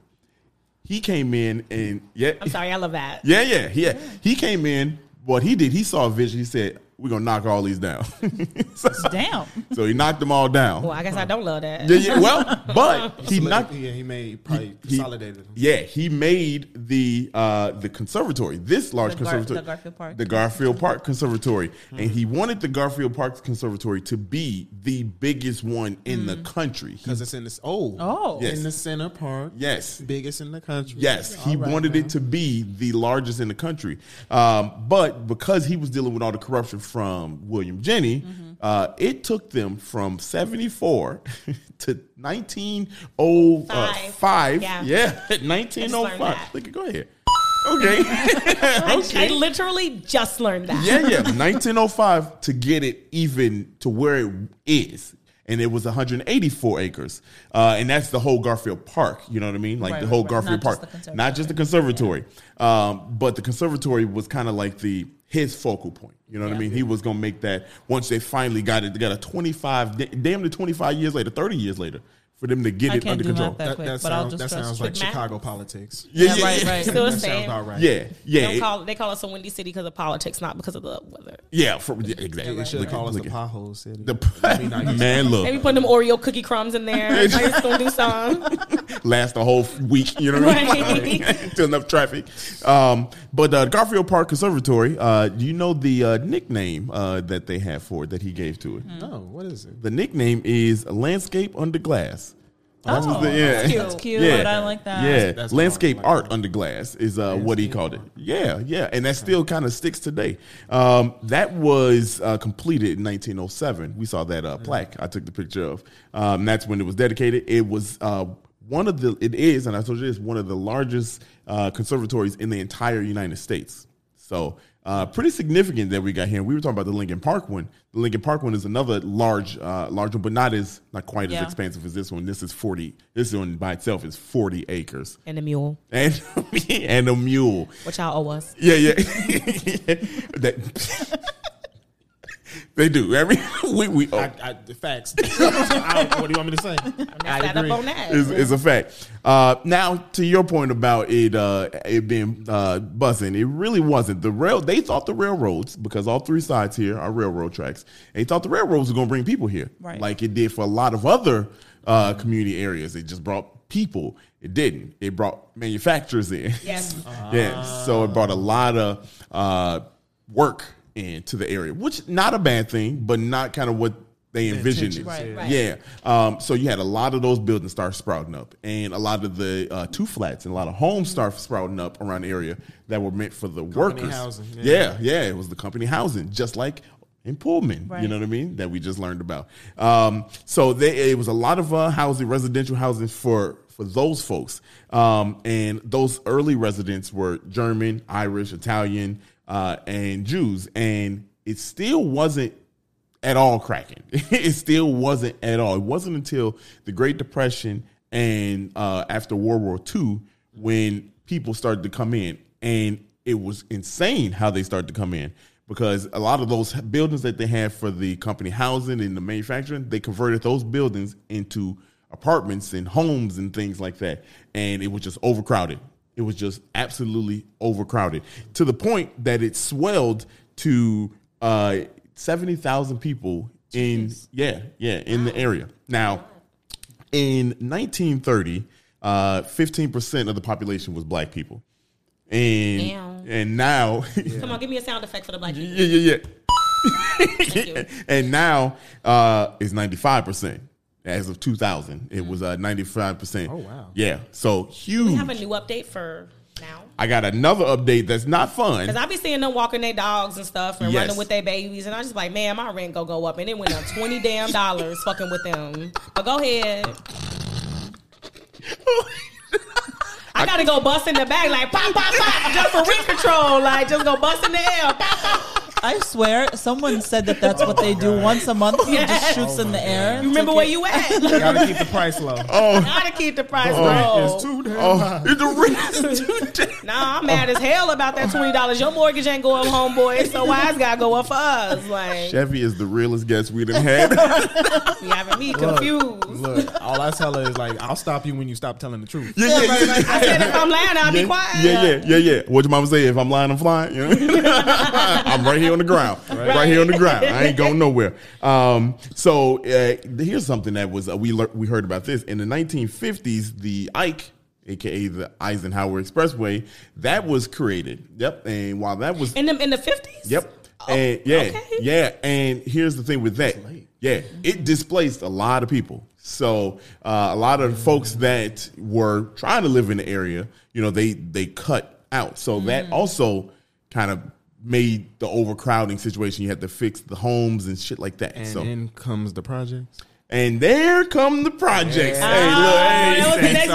He came in and yeah, I'm sorry, I love that. yeah, yeah, yeah. He came in. What he did, he saw a vision. He said, "We're gonna knock all these down." so, Damn. so he knocked them all down. Well, I guess I don't love that. Yeah, yeah, well, but he knocked. yeah, he made probably he- consolidated. them. Yeah, he made the uh, the conservatory, this large The Gar- conservatory, the Garfield Park. the Garfield Park Conservatory, and he wanted the Garfield Park Conservatory to be the biggest one in the country. Because it's in this oh Oh. Yes. in the center park. yes, biggest in the country. Yes, he All right, wanted man. it to be the largest in the country. Um, but because he was dealing with all the corruption from William Jenney, Mm-hmm. uh, it took them from 74 to 1905. Five. Yeah, Yeah. yeah 1905. Look, go ahead. Okay. I, okay. I literally just learned that. Yeah, yeah. 1905 to get it even to where it is. And it was 184 acres. Uh, and that's the whole Garfield Park. You know what I mean? Like Right, the whole right. Garfield Not just Park. the Not just the conservatory. Um, but the conservatory was kind of like the his focal point. You know what I mean? He was going to make that once they finally got it They got a 25, damn near 25 years later, 30 years later, for them to get I it can't under do control. that That, quick, that, but I'll sound, just that sounds like Quick math. Chicago politics. Yeah, Yeah, yeah, right, right. Still the That sounds same. about right. Yeah, They, yeah, don't it- call, they call us a windy city because of politics, not because of the weather. yeah, for, yeah, exactly. They should Look at- call us look the at- pothole city. The, man, look. Maybe put them Oreo cookie crumbs in there. I just gonna do some. last a whole week. You know what I mean? Right. Still enough traffic. Um, but uh, Garfield Park Conservatory, uh, do you know the uh, nickname uh, that they have for it that he gave to it? no, what is it? The nickname is Landscape Under Glass. That was Oh, the- yeah. that's cute. That's cute. Yeah. I like that. Yeah, That's landscape hard. Like art under glass is uh, what he Landscape called it. Yeah, yeah, and that still kind of sticks today. Um, that was uh, completed in 1907. We saw that uh, plaque I took the picture of. Um, that's when it was dedicated. It was uh, one of the. It is, and I told you this, one of the largest uh, conservatories in the entire United States. So. Uh, pretty significant that we got here. We were talking about the Lincoln Park one. The Lincoln Park one is another large, uh, large one, but not as not quite Yeah. as expansive as this one. This is forty. This one by itself is forty acres And a mule, and and a mule. which y'all owe us. Yeah, yeah. that, they do. Every we we oh, I, I, the facts. I, what do you want me to say? I Sat agree. up on that. is, is a fact. Uh, now to your point about it uh, it being uh, buzzing, it really wasn't. The rail they thought the railroads because all three sides here are railroad tracks. They thought the railroads were going to bring people here, Right. like it did for a lot of other uh, community areas. It just brought people. It didn't. It brought manufacturers in. Yes. Yeah, so it brought a lot of uh, work into the area, which not a bad thing, but not kind of what they envisioned. it. intentions, Right, Yeah. Um, so you had a lot of those buildings start sprouting up, and a lot of the uh, two flats and a lot of homes start sprouting up around the area that were meant for the workers. housing, yeah. yeah. yeah, it was the company housing, just like in Pullman. You know what I mean? That we just learned about. Um, so they, it was a lot of uh, housing, residential housing for for those folks, um, and those early residents were German, Irish, Italian, uh, and Jews, and it still wasn't at all cracking. it still wasn't at all. It wasn't until the Great Depression and uh, after World War II when people started to come in, and it was insane how they started to come in because a lot of those buildings that they had for the company housing and the manufacturing, they converted those buildings into apartments and homes and things like that, and it was just overcrowded. It was just absolutely overcrowded to the point that it swelled to uh, seventy thousand people in yeah yeah in the area. Now, in 1930, uh, fifteen percent of the population was black people, and Damn. and now Come on, give me a sound effect for the black people. yeah yeah yeah, and now uh, it's ninety five percent. As of 2000, it was uh, 95%. Oh, wow. Yeah. So huge. We have a new update for now. I got another update that's not fun. Cause I be seeing them walking their dogs and stuff and Yes. running with their babies, and I just like, man, my rent go go up, and it went up twenty damn dollars fucking with them. But go ahead. I gotta go bust in the back like pop, pop, pop, just for ring control. Like just go bust in the air. Pop, pop. I swear, someone said that that's what they do once a month. He just shoots in the oh air. You remember where you at? You Gotta keep the price low. Oh, gotta keep the price oh. low. It's too damn oh, high. the rent is too damn- Nah, I'm mad as hell about that oh. twenty dollars. Your mortgage ain't going up, homeboy, so why it's gotta go up for us? Like Chevy is the realest guest we done had. you having me confused. Look, all I tell her is like, I'll stop you when you stop telling the truth. yeah, yeah, yeah, I said if I'm lying, I'll be yeah, quiet. yeah, yeah, yeah, yeah. What your mama say? If I'm lying, I'm flying. You know? I'm right here on the ground. Right. here on the ground. I ain't going nowhere. Um, so uh, here's something that was uh, we lear- we heard about this in the 1950s. The Ike, aka the Eisenhower Expressway, that was created. Yep. And while that was In the in the fifties. Yep. And yeah, okay. yeah. And here's the thing with that. Yeah, it displaced a lot of people. So uh, a lot of folks that were trying to live in the area, you know, they they cut out. So Mm. that also kind of made the overcrowding situation. You had to fix the homes and shit like that. And so in comes the projects. And there come the projects. Yeah. Hey, Oh, that was look, the hey, next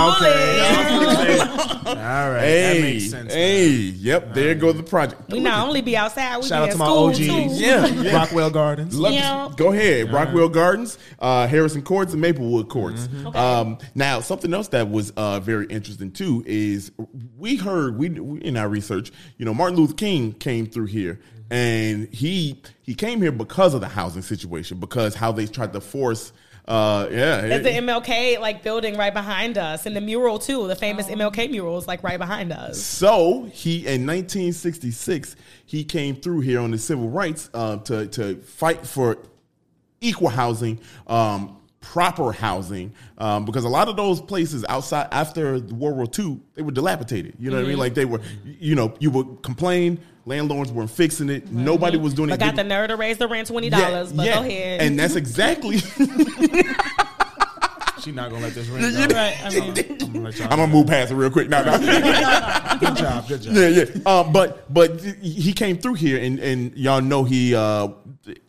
bullet. All right, hey, that makes sense. hey, yep. There go the project. We not only be outside, we Shout be out at to my school OGs. too. Yeah, yeah. Rockwell Gardens. Love- Yeah. Go ahead. Rockwell Gardens, uh, Harrison Courts, and Maplewood Courts. Okay. Um, now, something else that was uh, very interesting too is we heard we, we in our research, you know, Martin Luther King came through here, and he he came here because of the housing situation, because how they tried to force. Uh, yeah, There's the MLK like building right behind us, and the mural too. The famous MLK mural is like right behind us. So he in 1966 he came through here on the civil rights uh, to to fight for equal housing, um, proper housing, um, because a lot of those places outside after World War II they were dilapidated. You know what I mean? Like they were, you know, you would complain. Landlords weren't fixing it. Nobody was doing But it. got the nerve to raise the rent twenty dollars. but go ahead. And that's exactly. She's not gonna let this ring go. Right. I mean, I'm gonna. I'm gonna move past it real quick. No, no. Good job. Good job. yeah, yeah. Uh, but but he came through here, and and y'all know he uh,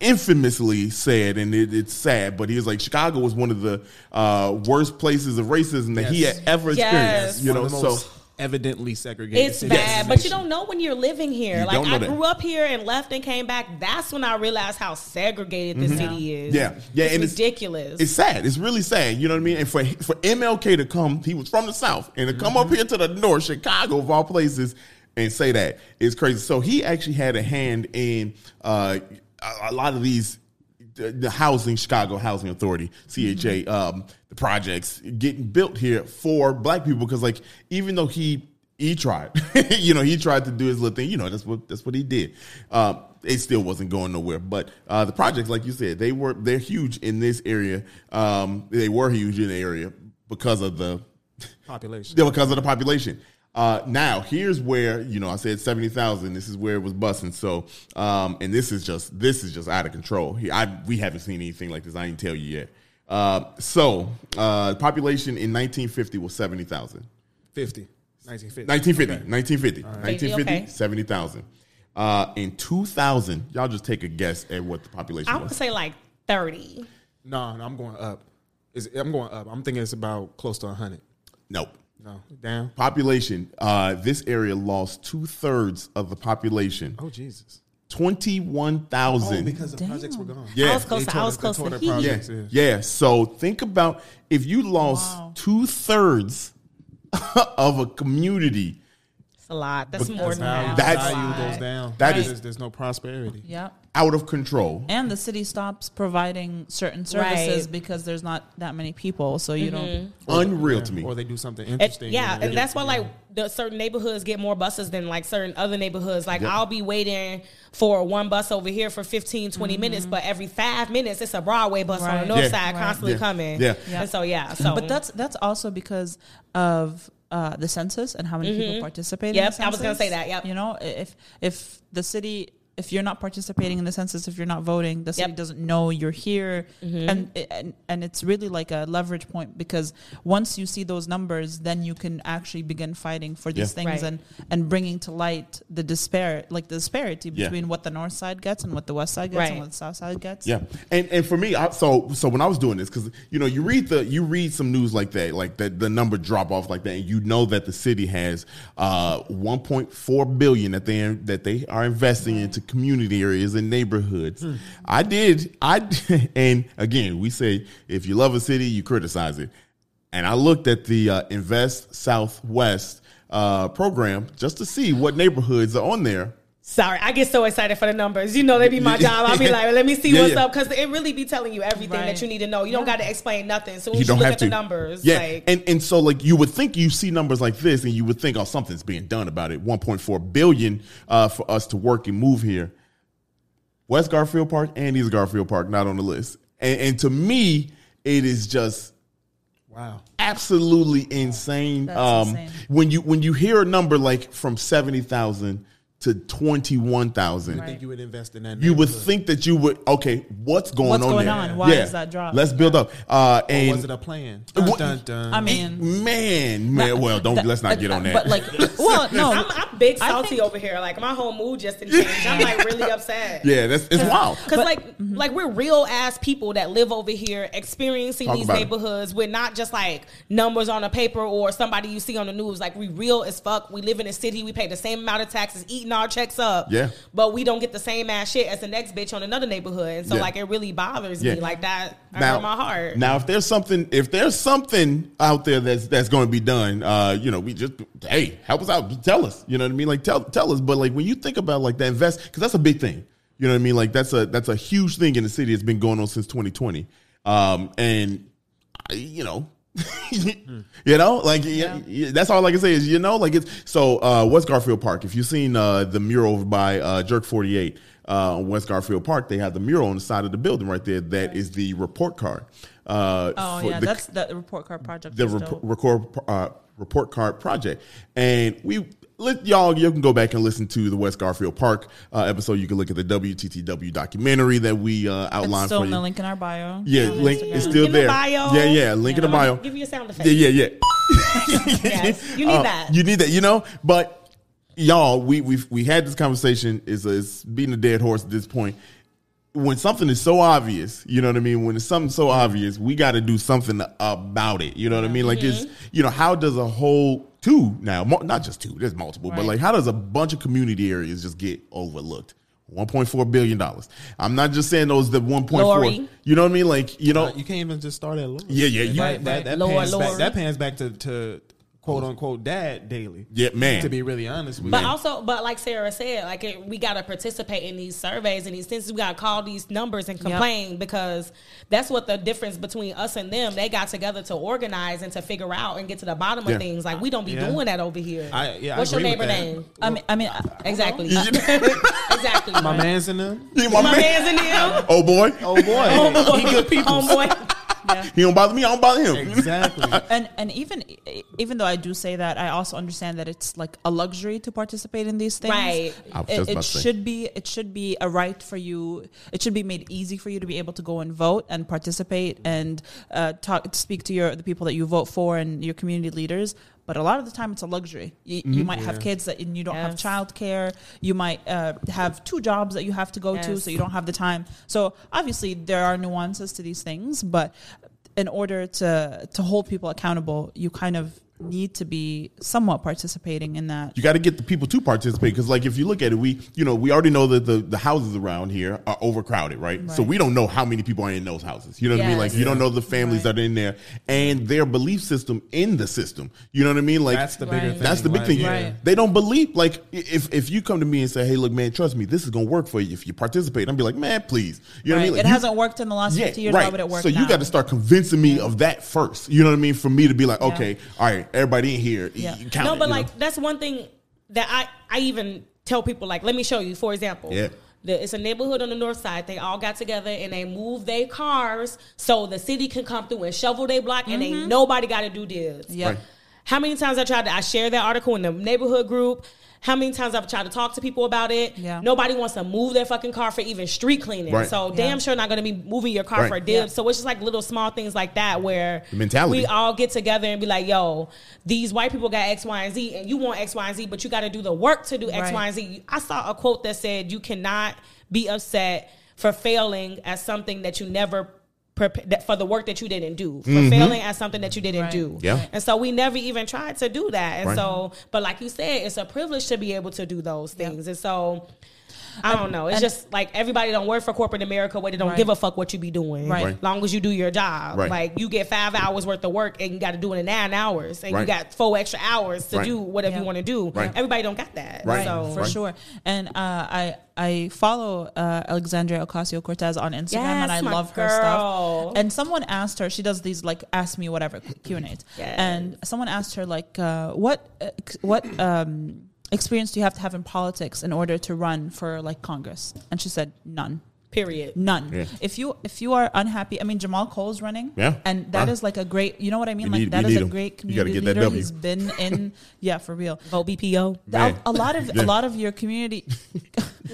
infamously said, and it, it's sad, but he was like Chicago was one of the uh, worst places of racism that he had ever Yes. experienced. You One know, of the so most evidently segregated. It's bad, the but you don't know when you're living here. You like I that. grew up here and left and came back. That's when I realized how segregated this city is. Mm-hmm. Yeah. Yeah, it's and it's- ridiculous. it's sad. It's really sad. You know what I mean? And for for MLK to come, he was from the South, and to come Mm-hmm. up here to the North, Chicago of all places, and say that is crazy. So he actually had a hand in uh, a, a lot of these. The housing, Chicago Housing Authority, CHA, um, the projects getting built here for black people because, like, even though he he tried, you know, he tried to do his little thing. You know, that's what that's what he did. Um, it still wasn't going nowhere. But uh, the projects, like you said, they were they're huge in this area. Um, they were huge in the area because of the population. yeah, because of the population. Uh, now here's where you know I said seventy thousand. This is where it was busting. So, um, and this is just this is just out of control. He, I we haven't seen anything like this. I didn't tell you yet. Uh, so, uh, population in 1950 was seventy thousand. 50. 1950. 1950, 1950, 1950, Okay. 70,000. Uh, in 2000, y'all just take a guess at what the population I would was. say like thirty. No, no, I'm going up. Is I'm going up. I'm thinking it's about close to 100. Nope. No, down. Population. Uh, this area lost two thirds of the population. Oh Jesus. Twenty-one Oh, thousand. because the projects were gone. Yeah. I was close. To, I was the- close they tore to heat. yeah. Yeah. yeah. So think about if you lost Wow. two thirds of a community. It's a lot. That's more than Value. That's- value goes down. That is- there's, there's no prosperity. yeah. out of control. And the city stops providing certain services Right. because there's not that many people. So you don't. Mm-hmm. Unreal to me. Or they do something It- interesting. yeah, and and that's why like the certain neighborhoods get more buses than like certain other neighborhoods. Like I'll be waiting for one bus over here for 15, 20 mm-hmm. minutes, but every five minutes it's a Broadway bus on the north Yeah. side Right. constantly Yeah. coming. Yeah. Yeah. And so yeah, so But that's that's also because of uh, the census and how many people participate. in Mm-hmm. Yep, I was gonna say that, yep. You know, if if the city if you're not participating in the census, if you're not voting, the city Yep. doesn't know you're here, Mm-hmm. and, and and it's really like a leverage point because once you see those numbers, then you can actually begin fighting for these Yeah. things Right. and and bringing to light the despair, like the disparity Yeah. between what the north side gets and what the west side gets Right. and what the south side gets. Yeah, and and for me, I, so so when I was doing this, because you know, you read the you read some news like that, like that the number drop off like that, and you know that the city has uh 1.4 billion that they that they are investing into community areas and neighborhoods. I did, I and again, we say if you love a city, you criticize it, and I looked at the uh, Invest Southwest uh, program just to see what neighborhoods are on there. Sorry, I get so excited for the numbers. You know, they be my job. I'll be like, let me see Yeah, what's yeah. up because it really be telling you everything Right. that you need to know. You don't got to explain nothing. So you you don't look have at to the numbers. Yeah, like, and and so like you would think you see numbers like this, and you would think, oh, something's being done about it. One point four billion uh, for us to work and move here. West Garfield Park and East Garfield Park not on the list, and, and to me, it is just Wow. absolutely insane. That's um, insane. When you when you hear a number like from seventy thousand to twenty one thousand. I think you would invest in that. You would neighborhood. think that you would okay. What's going on? What's on going there? on? Why is that drop? Let's build up. Uh, Or and was it a plan? Dun, dun, dun. I mean, man, man. Well, don't that- let's not get on that. But like, well, no, I'm, I'm big salty think- over here. Like my whole mood just didn't. I'm like really upset. yeah, that's it's wild. Cause But- like like we're real ass people that live over here, experiencing Talk these about it. neighborhoods. We're not just like numbers on a paper or somebody you see on the news. Like we real as fuck. We live in a city. We pay the same amount of taxes, eating our checks up. Yeah. But we don't get the same ass shit as the next bitch on another neighborhood. And so Yeah. like it really bothers Yeah. me. Like that hurt my heart. Now, if there's something, if there's something out there that's that's going to be done, uh, you know, we just hey, help us out, tell us. You know what I mean? Like tell tell us. But like when you think about like that invest, because that's a big thing. You know what I mean? Like that's a that's a huge thing in the city. It's been going on since 2020, um, and you know. you know, like yeah. that's all I can say is you know, like it's so uh, West Garfield Park. If you've seen uh, the mural by uh, Jerk Forty Eight uh, on West Garfield Park, they have the mural on the side of the building right there. That is the report card. Uh, oh yeah, the- that's the report card project. the rep- record uh, report card project, and we let y'all you can go back and listen to the West Garfield Park uh, episode. You can look at the WTTW documentary that we uh, It's outlined still for in you. the link in our bio. yeah, on link Instagram. is still there. bio. Yeah, yeah, link in the bio. Give you a sound effect. Yeah, yeah, yeah. Yes, you need Uh, that. You need that, you know. But y'all, we we we had this conversation. Is is beating a dead horse at this point. When something is so obvious, you know what I mean. When it's something so obvious, we got to do something about it. You know what I mean? Like it's you know how does a whole two now, not just two, there's multiple, but like how does a bunch of community areas just get overlooked? 1.4 billion dollars. I'm not just saying those the 1.4. Lori. You know what I mean? Like you know, Uh, you can't even just start at low. Yeah, yeah, you- That, that, that, Lower, pans lower. back, that pans back to, to quote unquote dad Daley. Yeah, man. To be really honest with But you. also, but like Sarah said, like it, we got to participate in these surveys and these census. We got to call these numbers and complain because that's what the difference between us and them. They got together to organize and to figure out and get to the bottom Yeah. of things. Like we don't be Yeah. doing that over here. I- yeah, I What's your neighbor that. name? I mean, I mean, uh, Exactly. Exactly. my man's in them. Yeah, my My man. man's in them. Oh, oh boy, Oh boy, he good people. Homeboy. he don't bother me. I don't bother him. Exactly. and and even even though I do say that, I also understand that it's like a luxury to participate in these things. Right. It, it about to say. should be it should be a right for you. It should be made easy for you to be able to go and vote and participate and uh, talk speak to your the people that you vote for and your community leaders. But a lot of the time, it's a luxury. You, you Mm-hmm. might have kids that and you don't have Yes. childcare. You might uh, have two jobs that you have to go to, so you don't have the time. So obviously, there are nuances to these things, but in order to to hold people accountable, you kind of need to be somewhat participating in that. You got to get the people to participate because, like, if you look at it, we, you know, we already know that the, the houses around here are overcrowded, right? So we don't know how many people are in those houses. You know what I mean? Like, Yes. you don't know the families Right. that are in there and their belief system in the system. You know what I mean? Like, That's the bigger Right. thing. That's the big right? thing. Yeah. Right. They don't believe like if if you come to me and say, "Hey, look, man, trust me, this is gonna work for you if you participate." I'm be like, "Man, please." You know what I mean? Like, it you- hasn't worked in the last 50 years. Why would it work So you got to start convincing me of that first. You know what I mean? For me to be like, okay, all right, everybody in here, Yeah. you count no, but you know? like that's one thing that I I even tell people like, let me show you. For example, Yeah. the, it's a neighborhood on the north side. They all got together and they moved their cars so the city can come through and shovel their block, and ain't mm-hmm. nobody got to do this. Yeah. Right. how many times I tried to I share that article in the neighborhood group. How many times I've tried to talk to people about it? Yeah. Nobody wants to move their fucking car for even street cleaning. Right. So Yeah. damn sure not going to be moving your car Right. for dibs. Yeah. So it's just like little small things like that where The mentality. we all get together and be like, "Yo, these white people got X, Y, and Z, and you want X, Y, and Z, but you got to do the work to do X, Right. Y, and Z." I saw a quote that said, "You cannot be upset for failing at something that you never." Prep- for the work that you didn't do, for failing at something that you didn't Right. do, Mm-hmm. Yeah. and so we never even tried to do that. And Right. so, but like you said, it's a privilege to be able to do those things. And so, I don't know. It's and- just like everybody don't work for corporate America where they don't Right. give a fuck what you be doing. Right. Right. Long as you do your job. Right. Like you get five hours worth of work and you got to do it in nine hours, and you got four extra hours to Right. do whatever Yeah. you want to do. Right. Everybody don't got that. Right. So for Right. sure. And uh, I I follow uh, Alexandria Ocasio Cortez on Instagram, and I Yes, my love her stuff. And someone asked her, she does these like ask me whatever Q and A's, Yes. and someone asked her like, uh, what uh, what um, experience do you have to have in politics in order to run for like Congress? And she said none. period. None. Yeah. If you if you are unhappy, I mean Jamal Cole's running. Yeah. And that Huh. is like a great you know what I mean? We like need- that we is need a him. great You gotta community get that leader. W. He's been in yeah, for real. Vote BPO. A, a lot of Yeah. a lot of your community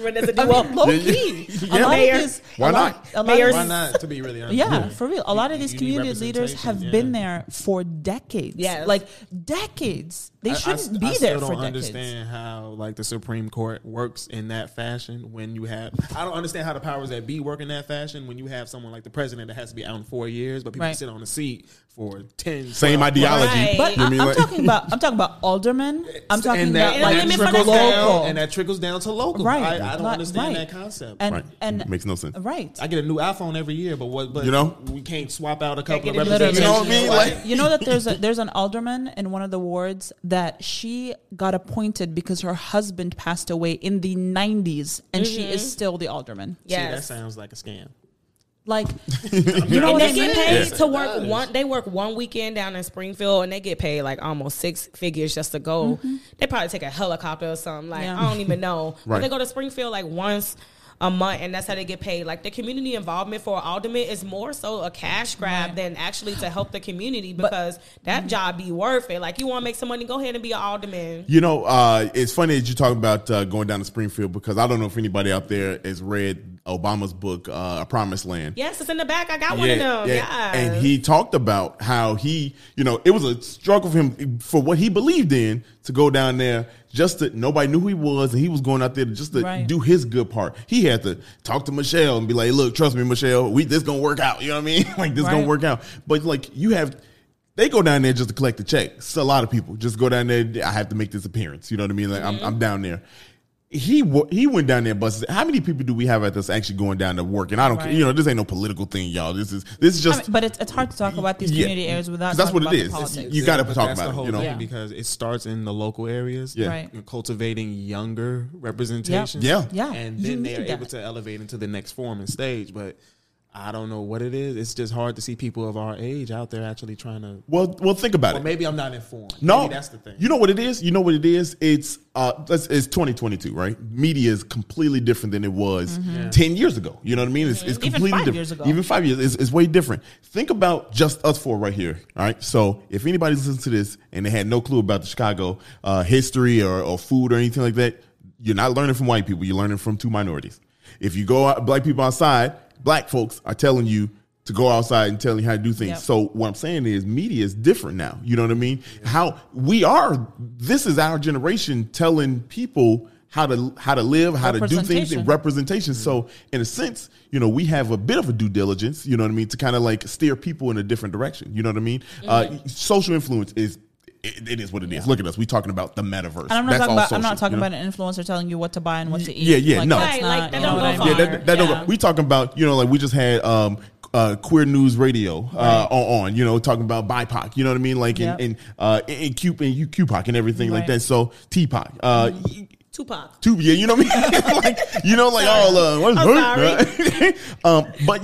Run as a I duo. mean, low Yeah, yeah. key. Yeah. A lot Mayor. of these, Why lot, not? A Mayors. Why not? To be really honest. yeah, for real. A lot of these community leaders have representation, been there for decades. Yes. Like decades. They I- I shouldn't st- be I there still for don't decades. understand how like the Supreme Court works in that fashion when you have. I don't understand how the powers that be work in that fashion when you have someone like the president that has to be out in four years, but people Right. sit on the seat for ten. Same ideology. Right. But You I, mean I'm like- talking about I'm talking about aldermen. I'm talking and about that, like and that limit trickles local. down, and that trickles down to local. Right. I, I don't Like, understand right. that concept. and Right. and Makes no sense. right. I get a new iPhone every year, but what? But You know? we can't swap out a couple of get representatives. You know what I mean? Like, You know that there's a there's an alderman in one of the wards that she got appointed because her husband passed away in the 90s and she is mm-hmm. still the alderman. See, that sounds like a scam. Like you know and what they I get paid Yes, to work does. one. They work one weekend down in Springfield, and they get paid like almost six figures just to go. Mm-hmm. They probably take a helicopter or something. Like Yeah. I don't even know. But Right. they go to Springfield like once a month, and that's how they get paid. Like the community involvement for alderman is more so a cash grab Right. than actually to help the community because that job be worth it. Like you want to make some money, go ahead and be an alderman. You know, uh, it's funny that you talk about uh, going down to Springfield because I don't know if anybody out there has read Obama's book, uh, A Promised Land. Yes, it's in the back. I got one of them. Yeah, And he talked about how he, you know, it was a struggle for him for what he believed in to go down there. Just to nobody knew who he was, and he was going out there to just to Right. do his good part. He had to talk to Michelle and be like, "Look, trust me, Michelle, we this gonna work out." You know what I mean? like this gonna work out. But like you have. They go down there just to collect the check. It's a lot of people just go down there. I have to make this appearance. You know what I mean? Like I'm, I'm down there. He he went down there, busted. How many people do we have at this actually going down to work? And I don't, care. Right. you know, this ain't no political thing, y'all. This is this is I just mean, but it's, it's hard to talk about these Yeah. community areas without. that's what about It's- politics. you gotta talk about it, you know? Yeah. because it starts in the local areas. Yeah. Right. Cultivating younger representation. Yeah. Yeah, and you then they're need able to elevate into the next form and stage. But I don't know what it is. It's just hard to see people of our age out there actually trying to. well. Well, think about Or it. maybe I'm not informed. No, maybe that's the thing. You know what it is? You know what it is? It's uh, it's, it's 2022, right? Media is completely different than it was 10 years ago. You know what I mean? It's, it's Even completely five different. years ago. Even five years, it's, it's way different. Think about just us four right here. All right. So if anybody listens to this and they had no clue about the Chicago uh, history or, or food or anything like that, you're not learning from white people. You're learning from two minorities. If you go out, black people outside, black folks are telling you to go outside and telling you how to do things. Yep. So what I'm saying is media is different now. You know what I mean? How we are this is our generation telling people how to how to live, how to do things Representation. and representation. So in a sense, you know, we have a bit of a due diligence, you know what I mean, to kind of like steer people in a different direction. You know what I mean? Uh, social influence is it, it is what it is. Look at us. We talking about the metaverse. And I'm not That's talking all about I'm not talking you know? about an influencer telling you what to buy and what to eat. Yeah, yeah, like, no. that's Right, not, like, that don't go I far. mean? Yeah, that, that Yeah. don't go. We talking about you know like we just had um uh queer news radio uh on, on you know talking about BIPOC you know what I mean like Yep. in in uh in Q and you QPOC and everything like that so TPOC uh Tupac. two yeah you know what I mean like you know like all uh what's I'm right? um but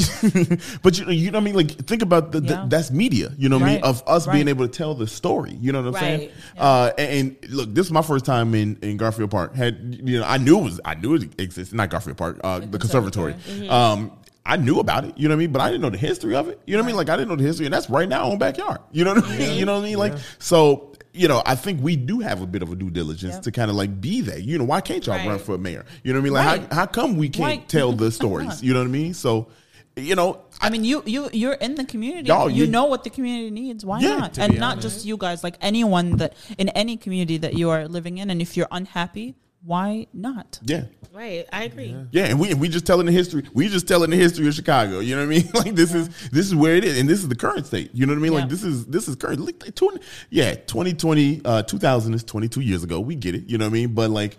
but you know you know what I mean like think about the, the Yeah. that's media you know what I mean of us being able to tell the story you know what I'm saying Right. uh and, and look this is my first time in in Garfield Park had you know I knew it was I knew it existed not Garfield Park uh the conservatory um I knew about it, you know what I mean, but I didn't know the history of it. You know what I mean? Like I didn't know the history, and that's right now on my backyard. You know what I mean? You know what I mean? Like so, you know, I think we do have a bit of a due diligence Yep. to kind of like be there. You know, why can't y'all Right. run for mayor? You know what I mean? Like, Right. how, how come we can't tell the stories? You know what I mean? So, you know, I mean, you you you're in the community. Y'all, you, you- know what the community needs. Why Yeah, not? And not honest. just you guys. Like anyone that in any community that you are living in, and if you're unhappy, why not? yeah. Right, I agree. Yeah, and we and we just telling the history. We just telling the history of Chicago. You know what I mean? Like this is this is where it is, and this is the current state. You know what I mean? Yeah. Like this is this is current. Like, 20, yeah, twenty twenty, uh, two thousand is twenty two years ago. We get it. You know what I mean? But like,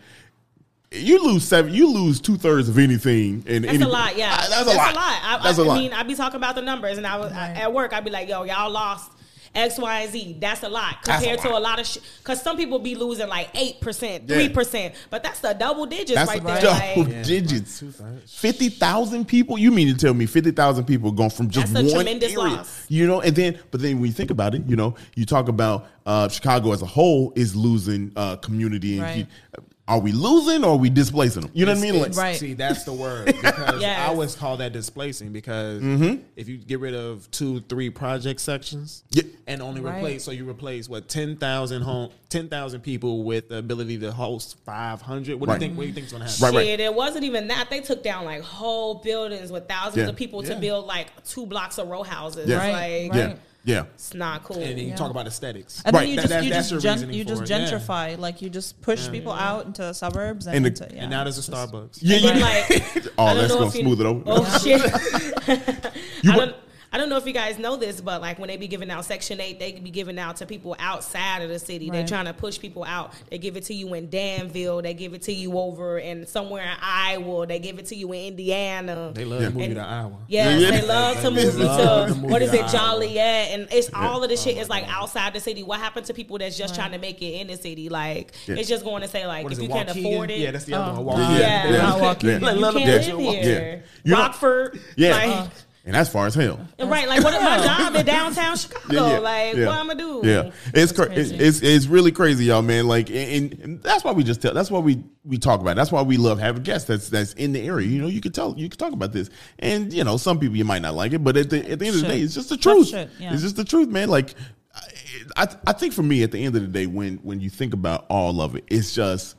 you lose seven, you lose two thirds of anything, and That's a lot, yeah. Uh, that's, a lot. I, That's I, a lot. I mean, I'd be talking about the numbers, and I was I, at work. I'd be like, "Yo, y'all lost X, Y, and Z. That's a lot That's a compared to a lot of shit. Because some people be losing like eight percent, three percent, but that's the double digits that's right there. double Like, Yeah, digits. like. Fifty thousand people. You mean to tell me fifty thousand people going from just That's a one tremendous area? loss. You know, and then but then when you think about it, you know, you talk about uh, Chicago as a whole is losing uh, community. And Right. Are we losing or are we displacing them? You know what I mean? Like, Right. See, that's the word because Yes. I always call that displacing because Mm-hmm. if you get rid of two, three project sections Yeah. and only Right. replace, so you replace what ten thousand home, ten thousand people with the ability to host five hundred. What do Right. you think? What do you think is going to happen? Right, right. Shit, it wasn't even that. They took down like whole buildings with thousands Yeah. of people to build like two blocks of row houses. Yeah. Right, Like, right. Yeah, yeah. it's not cool. And then you Yeah. talk about aesthetics. And Right. then you That- just that- you that's just your gen- you just for it, yeah. gentrify, like you just push people out into the suburbs and, And the- into, yeah. And now there's a Starbucks. Yeah, yeah. like, oh, that's gonna if you- smooth it over. Oh shit! You I don't. I don't know if you guys know this, but like when they be giving out Section Eight, they be giving out to people outside of the city. They're trying to push people out. They give it to you in Danville. They give it to you over in somewhere in Iowa. They give it to you in Indiana. They love Yeah. to move you to Iowa. Yes, Yeah, yeah. they love to move you to to move what you is to it, Iowa. Joliet, and it's all of the shit is like outside the city. What happened to people that's just Right. trying to make it in the city? Like Yeah. it's just going to say like What if you it? can't Waukegan? afford it, Yeah, that's the other Oh. one. Yeah, Waukegan. yeah, yeah, Not walking. yeah. Like, you can't them live here. Yeah. Rockford, Yeah, like, uh-huh. And that's far as hell. right, like what is my job in downtown Chicago? Like yeah. what I'm gonna do? Yeah, it's cra- it's, it's it's really crazy, y'all, man. Like, and, and that's why we just tell. That's why we we talk about. It. That's why we love having guests. That's that's in the area. You know, you can tell. You can talk about this, and you know, some people you might not like it, but at the at the end of the day, it's just the truth. shit, yeah. It's just the truth, man. Like, I I think for me, at the end of the day, when when you think about all of it, it's just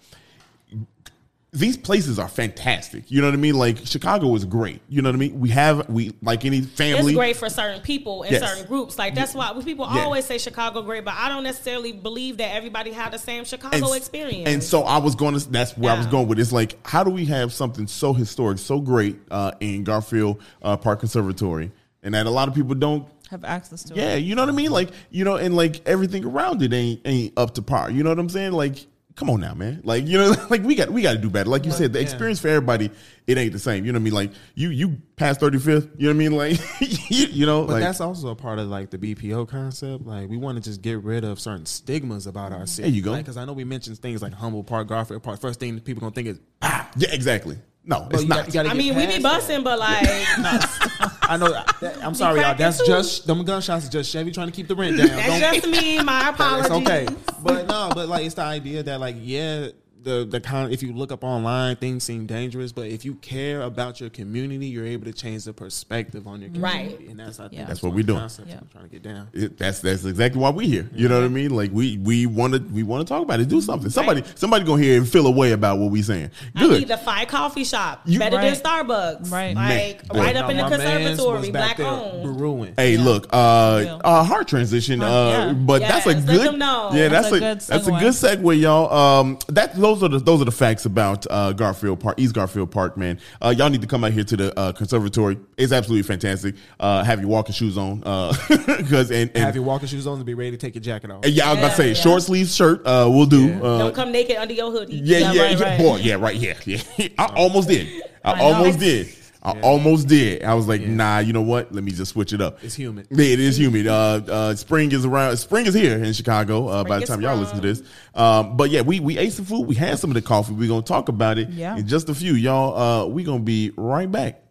these places are fantastic. You know what I mean? Like Chicago is great. You know what I mean? We have we like any family. It's great for certain people and Yes. certain groups. Like that's why people Yeah. always say Chicago great, but I don't necessarily believe that everybody had the same Chicago experience. And so I was going to. That's where I was going with. It's like, how do we have something so historic, so great uh, in Garfield uh, Park Conservatory, and that a lot of people don't. have access to Yeah, it. you know what I mean. Like you know, and like everything around it ain't ain't up to par. You know what I'm saying? Like. Come on now, man! Like you know, like we got we got to do better. Like you said, the Yeah. experience for everybody, it ain't the same. You know what I mean? Like you you passed 35th. You know what I mean? Like you, you know, But like that's also a part of like the BPO concept. Like we want to just get rid of certain stigmas about our city. There you go. Because I know we mentioned things like Humboldt Park, Garfield Park. First thing people gonna think is, ah, yeah, exactly. No, but it's you not. got- you I mean, we be busting, but like that. I know. that- I'm sorry, y'all. That's too. just them gunshots. Is just Chevy trying to keep the rent down. that's Don't- just me. My apologies. It's okay. But no, but like it's the idea that like yeah, the the kind if you look up online, things seem dangerous, but if you care about your community, you're able to change the perspective on your community. Right. And that's I think Yeah. That's what we of the doing. Yeah. I'm trying to get down. It, that's that's exactly why we're here. You know what I mean? Like we we want to we want to talk about it. Do something. Somebody somebody gonna hear and feel a way about what we're saying. I need Good. the Five Coffee Shop. You- Better Right. than Starbucks. Right. Like Man. right up in the Now, my mans conservatory, black owned. brewing. Hey, Yeah. look, uh, Real. uh, heart transition, uh, yeah. but that's a good, yeah, that's, That's a, a that's a segue. good segue, y'all. Um, that those are the those are the facts about uh, Garfield Park, East Garfield Park, man. Uh, y'all need to come out here to the uh, conservatory. It's absolutely fantastic. Uh, have your walking shoes on, uh, because and, and Have your walking shoes on to be ready to take your jacket off. and yeah, I was about to say Yeah, yeah. short sleeve shirt. Uh, we'll do. Yeah. Uh, Don't come naked under your hoodie. Yeah, yeah, Yeah, yeah, right, right. boy, yeah, right, yeah, yeah. I almost did. I, I know. almost did. I almost did. I was like, nah, you know what? Let me just switch it up. It's humid. Yeah, it is humid. Uh, uh, spring is around. Spring is here in Chicago. Uh, by the time y'all listen to this, um, but yeah, we we ate some food. We had some of the coffee. We're gonna talk about it Yeah. in just a few. Y'all, uh, we gonna be right back.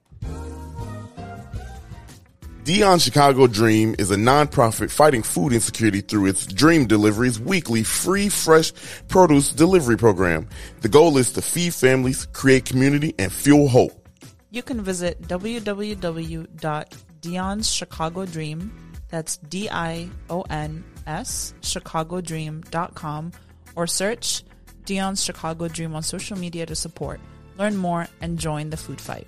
Dion Chicago Dream is a nonprofit fighting food insecurity through its Dream Deliveries weekly free fresh produce delivery program. The goal is to feed families, create community, and fuel hope. You can visit www.dion's Chicago Dream. That's D I O N D-I-O-N-S chicagodream.com or search Dion's Chicago Dream on social media to support. Learn more and join the food fight.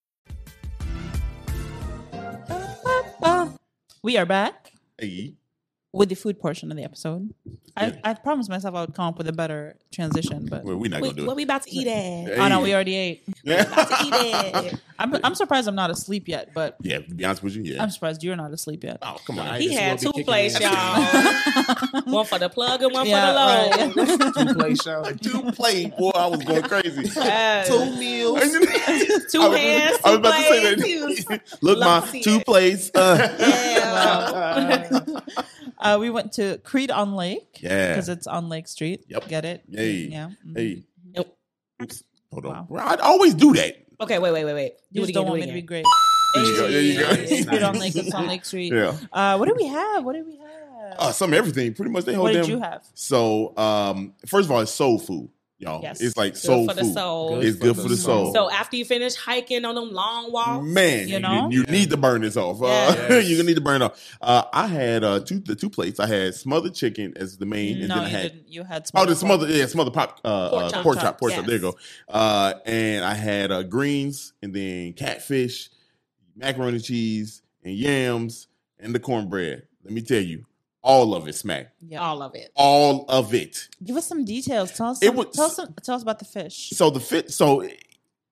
We are back Hey. With the food portion of the episode. I, I promised myself I would come up with a better transition, but Well, we're not Wait, gonna do what it. we about to eat at? oh no, we already ate. yeah. to eat it. I'm, I'm surprised I'm not asleep yet, but yeah, to be honest with you, yeah. I'm surprised you're not asleep yet. oh, come on. I He had two kicking plays, y'all. one for the plug and one Yeah, for the load. right. Two play show. Two plate, boy, I was going crazy. Yes. Two meals. Two I hands, I was two about to say plates. that. Look, Love my two it. plates. Uh, Yeah. Uh, we went to Creed on Lake. Yeah. Because it's on Lake Street. Yep. Get it? Hey. Yeah. Hey, Nope. hold on. Wow. Well, I always do that. Okay, wait, wait, wait, wait. You Do just it don't want Do me to be great. There you go, there you go. Hey, Creed on Lake. It's on Lake Street. Yeah. Uh, what do we have? What do we have? Uh, some everything. Pretty much they hold what them. did you have? So, um, first of all, it's soul food, y'all. Yes. It's like so Good soul for the food. soul. It's good for the soul. So after you finish hiking on them long walks, Man, You you, know? you, need to burn this off. Uh, Yes. you're gonna need to burn it off. Uh, I had uh, two the two plates. I had smothered chicken as the main, and no, then I you had didn't. You had oh the smothered smothered yeah smothered pop uh, Pork uh, chop. pork chop pork chop. There you go. Uh, and I had uh, greens and then catfish, macaroni and cheese, and yams and the cornbread. Let me tell you, all of it smack. Yeah. all of it. All of it. Give us some details. Tell us. It Some, was- tell us. Some, tell us about the fish. So the fit. So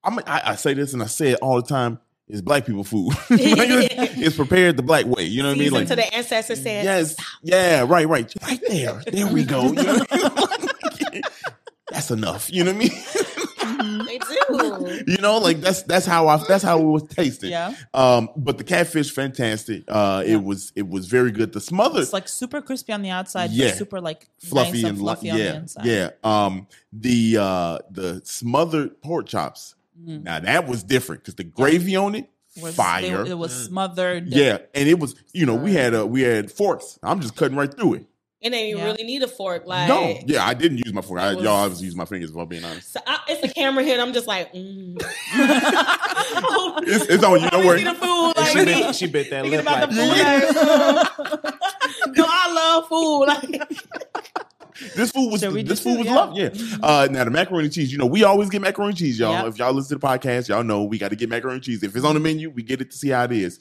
I'm, I, I say this and I say it all the time. It's black people food. it's prepared the black way. You know what I mean? Season to the ancestors said, yes, yeah, right, right, right there. There we go. You know I mean? that's enough. You know what I mean? they do. you know, like that's that's how I that's how it was tasting. Yeah. Um, but the catfish, fantastic. Uh, Yeah. it was it was very good. The smothered, It's like super crispy on the outside, Yeah. but super like fluffy nice and fluffy fluffy on yeah, the inside. yeah. Um, the uh the smothered pork chops. Mm. Now that was different because the gravy on it, Was- fire. It, it was smothered. yeah, and it was you know we had uh we had forks. I'm just cutting right through it. And then you Yeah. really need a fork. Like, no, yeah, I didn't use my fork. I, It was- y'all, I was using my fingers. If I'm being honest, So I, it's a camera here, and I'm just like, mm. it's, it's on you. Don't I worry. the food. Like, she, bit, she bit that lip about like the food. like, no, I love food. Like, This food was So this food was yeah. loved. Yeah. Uh, now the macaroni and cheese. You know, we always get macaroni and cheese, y'all. Yeah. If y'all listen to the podcast, y'all know we got to get macaroni and cheese. If it's on the menu, we get it to see how it is.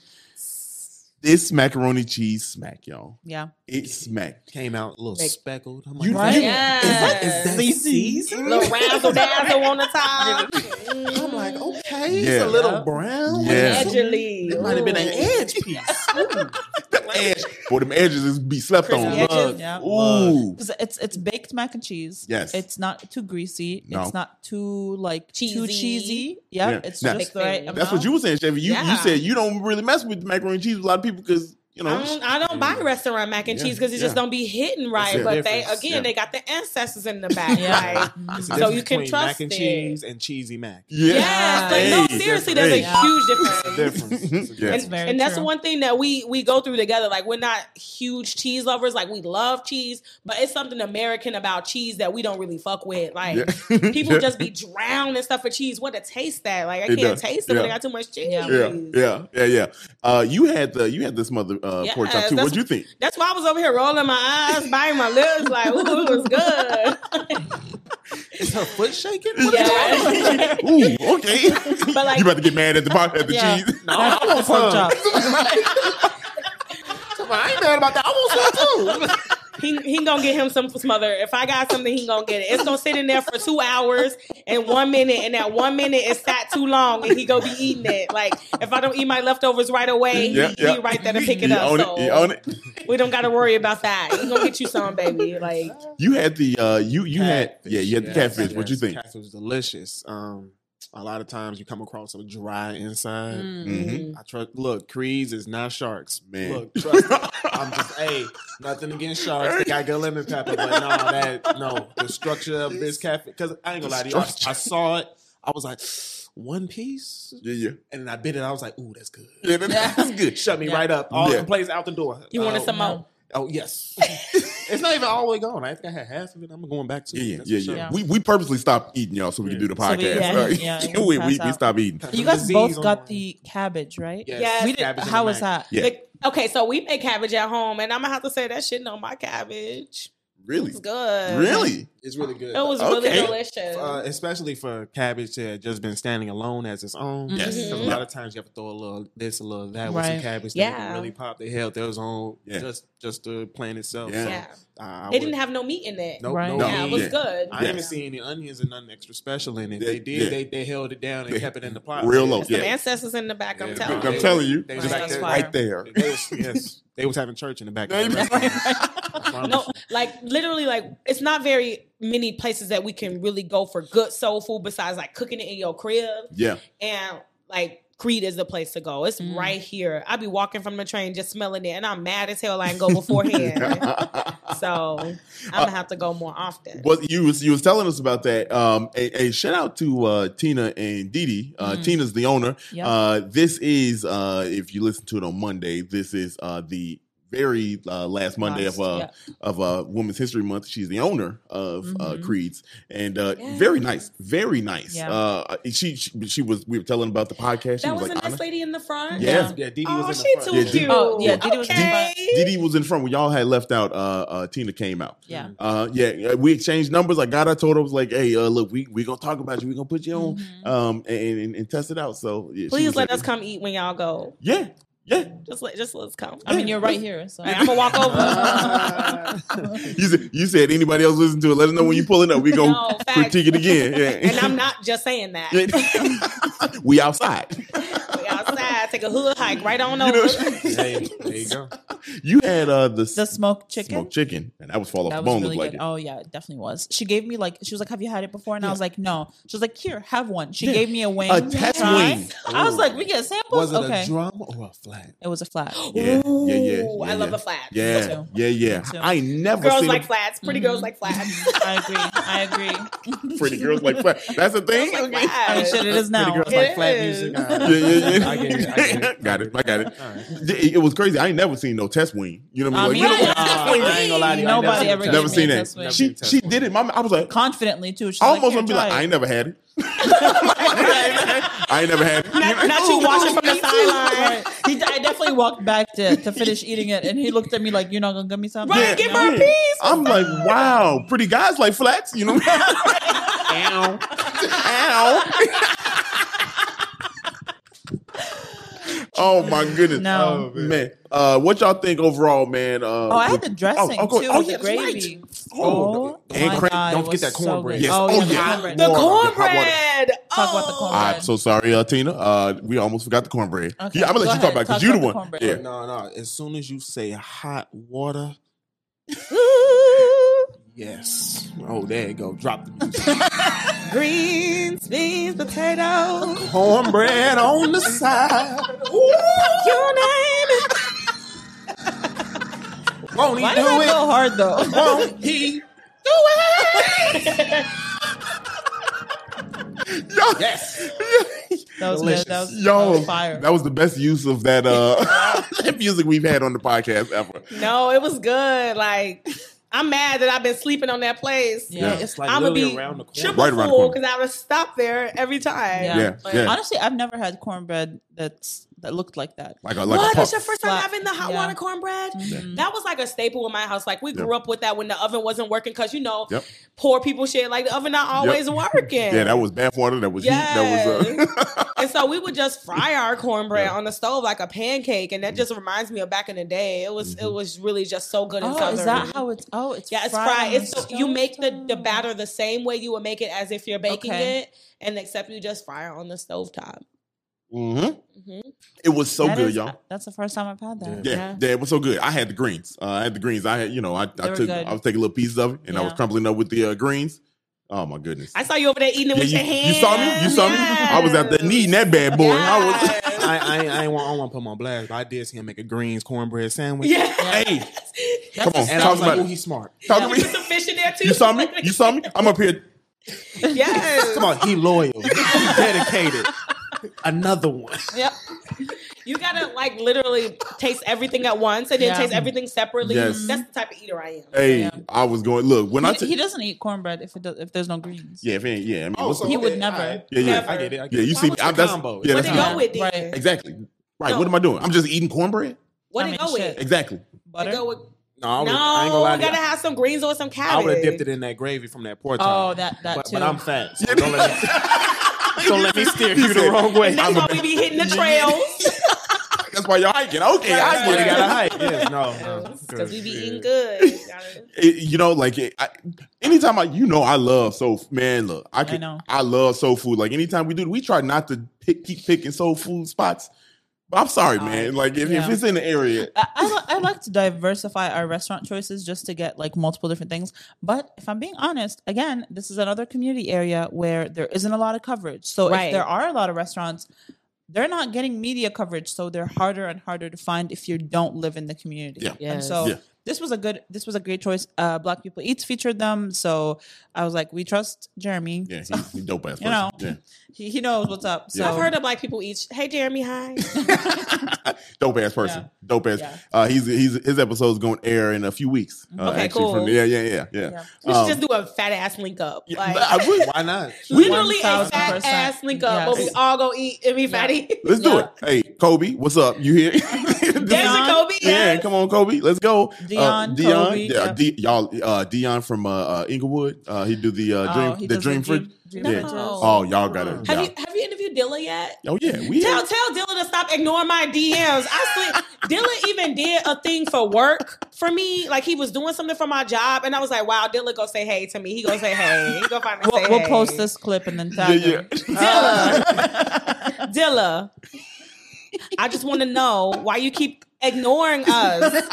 This macaroni cheese smack, y'all. Yeah. It smack. came out a little Like- speckled. I'm You- like, Right? you- yes. Is that, is that season? little razzle dazzle on the top. I'm like, okay, Yeah. it's a little Yeah. brown. Yeah. Allegedly. It might have been an edge piece. The edge. Boy, them edges is be slept on. Edges. Yeah. Ooh. Because it's it's baked mac and cheese. Yes. It's not too greasy. No. It's not too like too Cheesy. cheesy. Yeah. Yeah. It's Now- just the right That's what you were saying, Chevy. You, you said you don't really mess with macaroni and cheese a lot of people because, you know, I don't, I don't buy restaurant mac and Yeah, cheese because it just don't be hitting right. That's the but they again, yeah. they got the ancestors in the back. Yeah. Like, So you can between trust mac and it. cheese and cheesy mac. yeah. yes, like no, seriously, there's a huge difference. Difference. Yeah. It's And, very and that's true. one thing that we we go through together. Like we're not huge cheese lovers. Like we love cheese, but it's something American about cheese that we don't really fuck with. Like Yeah. people Yeah. just be drowning and stuff for cheese. What to taste that? Like I It can't does. taste it when I got too much cheese. Yeah. yeah, yeah, yeah, yeah. Uh, you had the you had this mother uh, pork chop too. What'd you think? That's why I was over here rolling my eyes, biting my lips, like, ooh, it was good. Is her foot shaking? yeah. Ooh, okay. But like- you about to get mad at the pot at the Yeah. cheese? No, I want Pork some. chop. I ain't mad about that. I want some too. He he gonna get him some smother. If I got something, he gonna get it. It's gonna sit in there for two hours and one minute, and that one minute is sat too long, and he go be eating it. Like if I don't eat my leftovers right away, Yeah, he, yeah. he right there to pick it You up. own so it. You own it. we don't got to worry about that. He gonna get you some, baby. Like You had the uh, you you had yeah you had the Yes, catfish. What you think? Catfish was delicious. Um, a lot of times you come across a dry inside. Mhm. I trust. Look, Creeds is not sharks, Man. Look, trust me. I'm just hey, nothing against sharks. They got good lemon pepper, but no, that no, the structure of this cafe. Because I ain't gonna lie to you, I, I saw it. I was like, one piece, Yeah, yeah. and then I bit it. I was like, ooh, that's good. Yeah, that's good. Shut me Yeah. right up. All Yeah. the plays out the door. You wanted Uh, some more? Oh yes. it's not even all the way gone. I think I had half of it. I'm going back to Yeah, it. yeah, yeah, sure. yeah. Yeah. We we purposely stopped eating y'all so we can do the So we- podcast. yeah, Right? yeah, we, we, pass we stopped eating. You guys both got the- the cabbage, right? Yes. Yes. We did, Cabbage how the was that? Yeah. Like, okay, so we make cabbage at home, and I'm gonna have to say that shit on my cabbage. Really? It's good. Really? It's really good. It was really Okay. delicious. uh, especially for cabbage that had just been standing alone as its own. Yes. Because Mhm. a lot of times you have to throw a little this, a little that with some cabbage. Yeah. Yeah. really pop. They held theirs on Yeah. just just the plant itself. Yeah. So, yeah, I, I it would- didn't have no meat in it. Nope, Right. No. Yeah, it was Yeah. good. I Yeah. didn't see any onions and nothing extra special in it. Yeah, They did. yeah. They they held it down and They- kept it in the pot. real low, Yes. yeah. Some ancestors in the back. I'm Yeah. telling I'm you. telling you. They was Right. there. Right there. Yes, they was having church in the back. Yeah, of the you- restaurant. I promise No, like literally, like it's not very many places that we can really go for good soul food besides like cooking it in your crib. Yeah. And like Creed is the place to go. It's Mm. right here. I'd be walking from the train just smelling it, and I'm mad as hell I ain't go beforehand. so I'm gonna have to go more often. What you was you was telling us about that. Um, a, a shout out to uh, Tina and Didi. Uh, Tina's the owner. Yep. Uh, this is uh, if you listen to it on Monday. This is uh, the very uh, last Monday Last, of uh, yeah. of uh, Women's History Month. She's the owner of uh, Mhm. Creeds, and uh, Yeah. very nice, very nice. Yeah. Uh, she, she she was we were telling about the podcast. She that was was like, a nice "Honest." lady in the front. Yeah. Yeah, Didi Oh, was in she the too front. Yeah, Didi- Oh, yeah, Didi was in okay. front. Didi was in front when y'all had left out. Uh, uh, Tina came out. Yeah. Uh, yeah, we exchanged numbers. I got. I told her I was like, "Hey, uh, look, we we gonna talk about you. We gonna put you on, Mhm. um, and, and, and test it out." So yeah, Please let like- us come eat when y'all go. Yeah, yeah. Just let just let's come. I mean, you're right here. So I'm gonna walk over. You said you said anybody else listen to it. Let us know when you pulling up. We gonna No, critique it again. Yeah, and I'm not just saying that. we outside. We outside, take a hood hike right on You over. know, Hey, there you go. you had uh the, the smoked chicken. smoked chicken, and that was fall off That the was bone. really Look like it. Oh yeah, it definitely was. She gave me like she was like, "Have you had it before?" And I was like, "No." She was like, "Here, have one." She Yeah. gave me a wing. A test Try. wing. I was like, "We get samples." Was it okay. a drum or a flat? it was a flat. Yeah, yeah, yeah, yeah, I love yeah. the flats. Yeah, too. yeah, yeah. Too. I never Girls seen like a flats. Pretty Mhm. girls like flats. I agree. I agree. pretty girls like flat. That's the thing. Girls like Okay. I mean, shit, it is now. Pretty girls It like flat is. music. Yeah, yeah, yeah. I get it. I get it. got it. I got it. All right. It, it was crazy. I ain't never seen no test wing. You know what I I mean? mean, Like, you know, Uh, I ain't gonna lie to you. Nobody never ever seen never seen a that. test wing. She she did it. Mama, I was like, confidently too. She's I almost like, want to be like, I ain't never had it. I ain't never had it. Not, not you watching from the sideline. Right. He, I definitely walked back to, to finish eating it, and he looked at me like, "You're not gonna give me something." Right, give her a piece. I'm like, wow, pretty guys like flats. You know what I mean? Ow. Oh my goodness. No. Oh, man. Uh, what y'all think overall, man? Uh, Oh, I had the dressing oh, oh, too oh, with yeah, the gravy. right. Oh, And my cran- God, don't it forget that cornbread. good. Yes. Oh, Oh, yeah, the cornbread. The Water, hot water. cornbread. Talk about the Oh. cornbread. I'm so sorry, uh, Tina. Uh, we almost forgot the cornbread. Okay, Yeah, I'm gonna go let you talk about because you the the one. cornbread. Yeah. No, no. As soon as you say hot water, yes. Oh, there you go. Drop the music. Greens, beans, potatoes. cornbread on the side. You name it. Won't he Why do that it? go hard though? Won't he? Do it? Yo, Yes. That was Delicious. good. That was, that was fire. that was the best use of that uh music we've had on the podcast ever. No, it was good. Like, I'm mad that I've been sleeping on that place. Yeah. It's like I'm gonna be around the corner. triple Right around the full corner. because I would stop there every time. Yeah. Yeah, Like, yeah. Honestly, I've never had cornbread that's that looked like that. Like a like what? a That's your first time Flat. having the hot Yeah. water cornbread? Mhm. That was like a staple in my house. Like we Yeah. grew up with that when the oven wasn't working because you know Yep. poor people shit like the oven not always working. Yeah, that was bath water. That was heat. That was uh, and so we would just fry our cornbread on the stove like a pancake, and that just reminds me of back in the day. It was Mm-hmm. it was really just so good. in Oh, Southern. is that how it's? Oh, it's Yeah, it's fried. fried. It's so, you make the, the batter the same way you would make it as if you're baking Okay. it, and except you just fry it on the stove top. Mhm. hmm It was so That good, is- y'all. That's the first time I've had that. Yeah, Yeah. yeah, it was so good. I had the greens. Uh, I had the greens. I had, you know, I, I took, good. I was taking little pieces of it, and I was Yeah. crumbling up with the uh, greens. Oh my goodness. I saw you over there eating it Yeah, with you, your hands. you saw me? You saw me? I was out there needing that bad boy. I was I, I, ain't- I ain't want, I don't want to put him on blast, but I did see him make a greens cornbread sandwich. Yeah. Hey, come on, And I talk was like, about oh, it. he's smart. Talk to Put me. some fish in there too. You saw me? You saw me? I'm up here. Yes. Come on, he loyal. He dedicated. Another one. Yep. You gotta like literally taste everything at once and then Yeah. taste everything separately. Yes. That's the type of eater I am. Hey, Yeah. I was going. Look, when I He, t- he doesn't eat cornbread if it does, if there's no greens. yeah, if it ain't, yeah. I mean, Oh, so the, He would never. all right. Yeah, yeah. I get it. I get Yeah, you see was me- the I'm- that's- combo? yeah, What that's they go with then? Right. exactly right. No. What am I doing? I'm just eating cornbread. What I they mean, go with? Exactly. They Butter. go with No, I, no, was, I ain't gonna lie to gotta you. have some greens or some cabbage. I cabbage. would have dipped it in that gravy from that pork Oh, chop. that that but, too. but I'm fat. So don't, let me, don't let me steer you the wrong way. That's why we be hitting the trails. That's why y'all hiking. Okay, I get it. gotta hike. Yes, no, no. Because we be eating good. It- you know, like it, I, anytime I, you know, I love soul. Man, look, I can, know. I, love soul food. Like anytime we do, we try not to pick, keep picking soul food spots. But I'm sorry, oh, man. Like if, if it's in the area, I, I, I like to diversify our restaurant choices just to get like multiple different things. But if I'm being honest, again, this is another community area where there isn't a lot of coverage. So Right. if there are a lot of restaurants, they're not getting media coverage, so they're harder and harder to find if you don't live in the community. Yeah. And so Yeah. This was a good, this was a great choice. Uh, Black People Eats featured them, so I was like, we trust Jeremy. yeah, he's a dope ass person. You know, yeah. he, he knows what's up. So Yeah. I've heard of black people eat. Hey, Jeremy, hi. dope ass person. Yeah. Dope ass. Yeah. Uh, he's he's his episode's going to air in a few weeks. Uh, Okay, actually, cool. From, yeah, yeah, yeah, yeah. Yeah. We should Um, just do a fat ass link up. Like, but I would- Why not? literally a 1000%. fat ass link up. But we Yes. all go eat and be fatty. Let's do Yeah. it. Hey, Kobe, what's up? You here? There's a Kobe. Yeah, Yes. come on, Kobe. Let's go. Dion, uh, Dion, Kobe, yeah, yeah. D, y'all, uh, Dion from uh, uh, Englewood. Uh, he do the uh, Oh, dream, he the dream the fridge. Dream- Dream yeah. Fridges. Oh, y'all got it. Have y'all- you have you interviewed Dilla yet? Oh yeah, we. Tell tell Dilla to stop ignoring my DMs. I sleep. Dilla even did a thing for work for me. Like he was doing something for my job, and I was like, "Wow, Dilla go say hey to me." He go say hey. He go find me. We'll, say we'll hey. post this clip and then yeah, tag yeah. him. Dilla. Dilla. I just want to know why you keep ignoring us.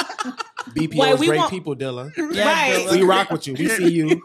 BPO's Wait, we great want- people, Dilla. Yeah, Right. We rock with you. We see you.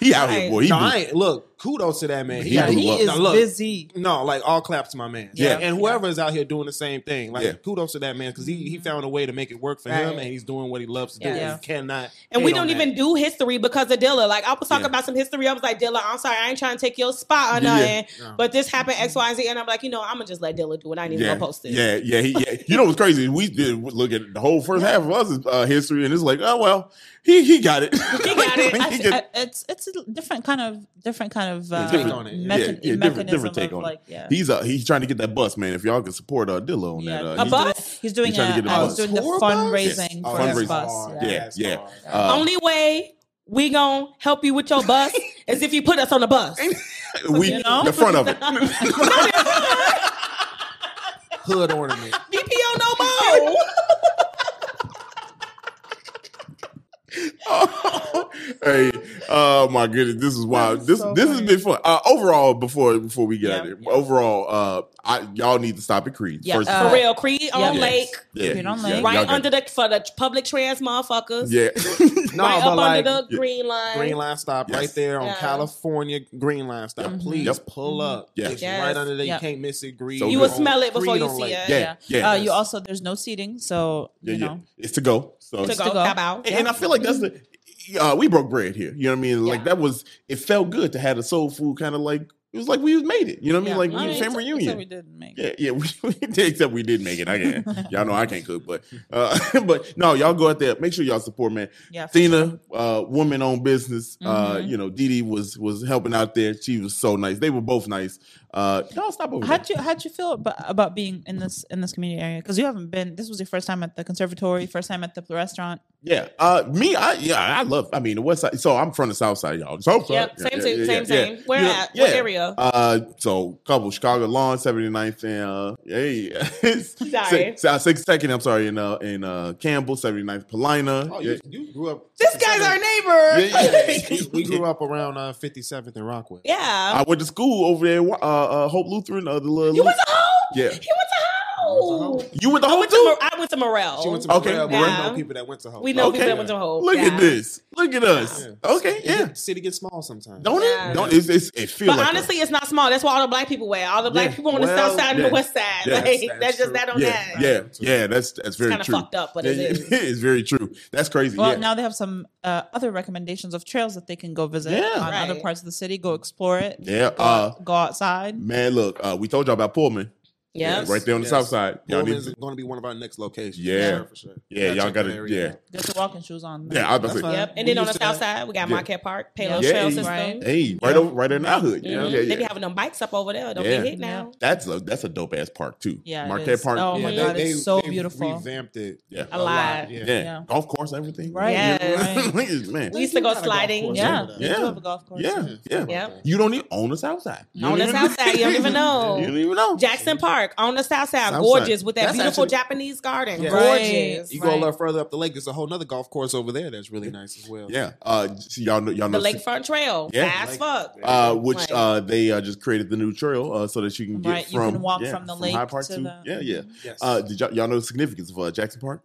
He out here, boy. He no, blew- I ain't, look, kudos to that man. He Yeah, he is Now, look, busy. No, like all claps to my man. Yeah. and whoever is out here doing the same thing, like Yeah. kudos to that man because he, he found a way to make it work for him, and he's doing what he loves to do. Yeah. And he cannot. And we don't that. even do history because of Dilla. Like I was talking Yeah. about some history. I was like, Dilla, I'm sorry, I ain't trying to take your spot or Yeah, nothing. yeah. No. But this happened X, Y, and Z. And I'm like, you know, I'm gonna just let Dilla do it. I ain't even Yeah, gonna post it. yeah, yeah, he, yeah. You know what's crazy? We did look at the whole first half of us uh, history, and it's like, oh well, he he got it. He got it. I, He th- get- I- it's it's a different kind of different kind of uh, take on it. yeah, yeah, different, different take of on like it. yeah. He's uh he's trying to get that bus, man. If y'all can support uh, Dilla on yeah, that, uh, A he's bus? doing, he's doing, He's trying to get a uh, bus. doing the Tour fundraising Yes. for Fundraising. his bus. hard. Yeah. yeah, yeah. Uh, Only way we gonna help you with your bus is if you put us on the bus. we You know? the front of it. hood ornament. BPO no more. hey, oh my goodness, this is wild. This so this has been fun. Uh, overall, before before we get Yeah, out of here, yeah. overall, uh, I, y'all need to stop at Creed. Yeah, first uh. For real, Creed on Yes. Lake, Yeah, Creed on Lake. y'all right got- under the for the public trans motherfuckers. Yeah, No, right up like under the green line. Green Line stop Yes. right there on Yeah. California Green Line stop. Please Yep. pull up. Yes. It's Yes. right under there. Yep. You can't miss it. Green. So You will smell it before Creed you see it. Yeah, yeah. Uh, you also there's no seating, so you know. It's to go. So To go, to go. and, and I feel like that's the uh, we broke bread here. You know what I mean? Like Yeah. that was it felt good to have the soul food kind of like it was like we made it. You know what I mean? Like I mean, family reunion. except we didn't make it. Yeah, yeah, we, we did, except we did make it. I can. y'all know I can't cook, but uh, but no, y'all go out there. Make sure y'all support, man. Yeah, Tina, uh, woman owned business. Uh, Mhm. you know, Dee Dee was was helping out there. She was so nice. They were both nice. Uh, y'all stop How'd you how'd you feel about, about being in this in this community area? Because you haven't been. This was your first time at the conservatory, first time at the restaurant. Yeah, uh, me, I yeah, I love. I mean, the West Side. So I'm from the South Side, y'all. South Side. Yep, Yeah, same, yeah, same, yeah, same, yeah, same. yeah. Where You know, at? What area? Uh, so couple Chicago Lawn, 79th and uh, hey, Sorry. six, uh, six second. I'm sorry, in uh, in uh, Campbell, 79th Polina. Oh, yeah. you, you grew up. This guy's our neighbor. Yeah, yeah. we grew up around uh, 57th and Rockwell. Yeah. I went to school over there, uh, uh, Hope Lutheran. Uh, the little, you went to home? Yeah. He went to home. No, You went the I whole to too? Mor- I went to Morel. She went to Okay, okay, but we yeah. know people that went to Hope. We know Okay. people that went to Hope. Look yeah. at this. Look at us. Okay, Yeah. yeah. The city gets small sometimes. Don't Yeah. it? Don't it's, it's it feels But like honestly, it's not small. That's why all the black people wear. All the black Yeah. people on the Well, south side and yeah. the west side. Yeah. like, That's- that's, that's just that on yeah, that. yeah, yeah. yeah. That's that's very kinda true. fucked up, but it Yeah, is. It's very true. That's crazy. Well, yeah. now they have some uh, other recommendations of trails that they can go visit Yeah. on other Right. parts of the city. Go explore it. Yeah, Go, uh, go outside. Man, look, uh, we told y'all about Pullman. Yes. right there on the Yes. south side. Y'all Pullman need is going to be one of our next locations. Yeah. for sure. Yeah, y'all gotta- yeah. out. Get your walking shoes on. yeah, I was about to That's say. Yep. And We then on the south have- side, we got Yeah. Marquette Park, Palos Yeah. Trail Hey. System. Hey, right over, right there in our hood. Yeah, yeah, mm-hmm. They be yeah. having them bikes up over there. Don't Yeah. be hit now. That's a that's a dope ass park too. Yeah, it Marquette. Park. Oh my they- God, it's so they've beautiful. Revamped it Yeah. A lot. Yeah. yeah. Yeah. golf course, everything. Right. Yes. Man. We used to go Got a golf sliding. Yeah, over they there. Yeah. do have a golf course. Yeah, yeah. Yep. You don't even own the south side. You On the south side, you don't even know. You don't even know. Jackson Park on the south side, South gorgeous side. with that That's beautiful actually- Japanese garden. Yeah. Gorgeous. You go a little further up the lake. There's a whole other golf course over there that's really nice as well. Yeah. Uh, y'all know, y'all know The Lakefront Trail. Yeah. Fast fuck. uh, which Like- uh, they uh, just created the new trail uh, so that you can get Right, you from can walk yeah, from the lake High Park to to, the- yeah yeah. Yes. Uh, did y'all, y'all know the significance of uh, Jackson Park?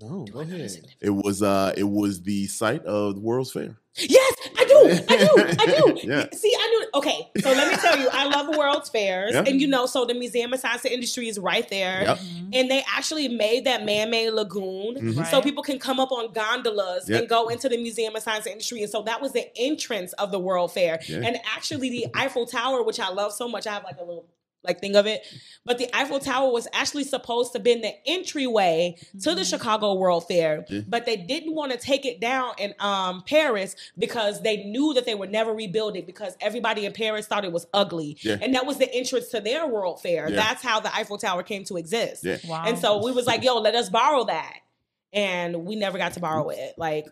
no, go ahead. It was uh, it was the site of the World's Fair. Yes, I do. I do. I do. Yeah. See, I knew. Okay, so let me tell you, I love World's Fairs, Yeah. and you know, so the Museum of Science and Industry is right there, Yep. and they actually made that man-made lagoon Mhm. so Right. people can come up on gondolas Yeah. and go into the Museum of Science and Industry, and so that was the entrance of the World Fair, Yeah. and actually the Eiffel Tower, which I love so much, I have like a little. Like thing of it, but the Eiffel Tower was actually supposed to be the entryway to the Chicago World Fair, Yeah. but they didn't want to take it down in um, Paris because they knew that they would never rebuild it because everybody in Paris thought it was ugly, Yeah. and that was the entrance to their World Fair. Yeah. That's how the Eiffel Tower came to exist. Yeah. Wow. And so we was like, "Yo, let us borrow that," and we never got to borrow it. Like, I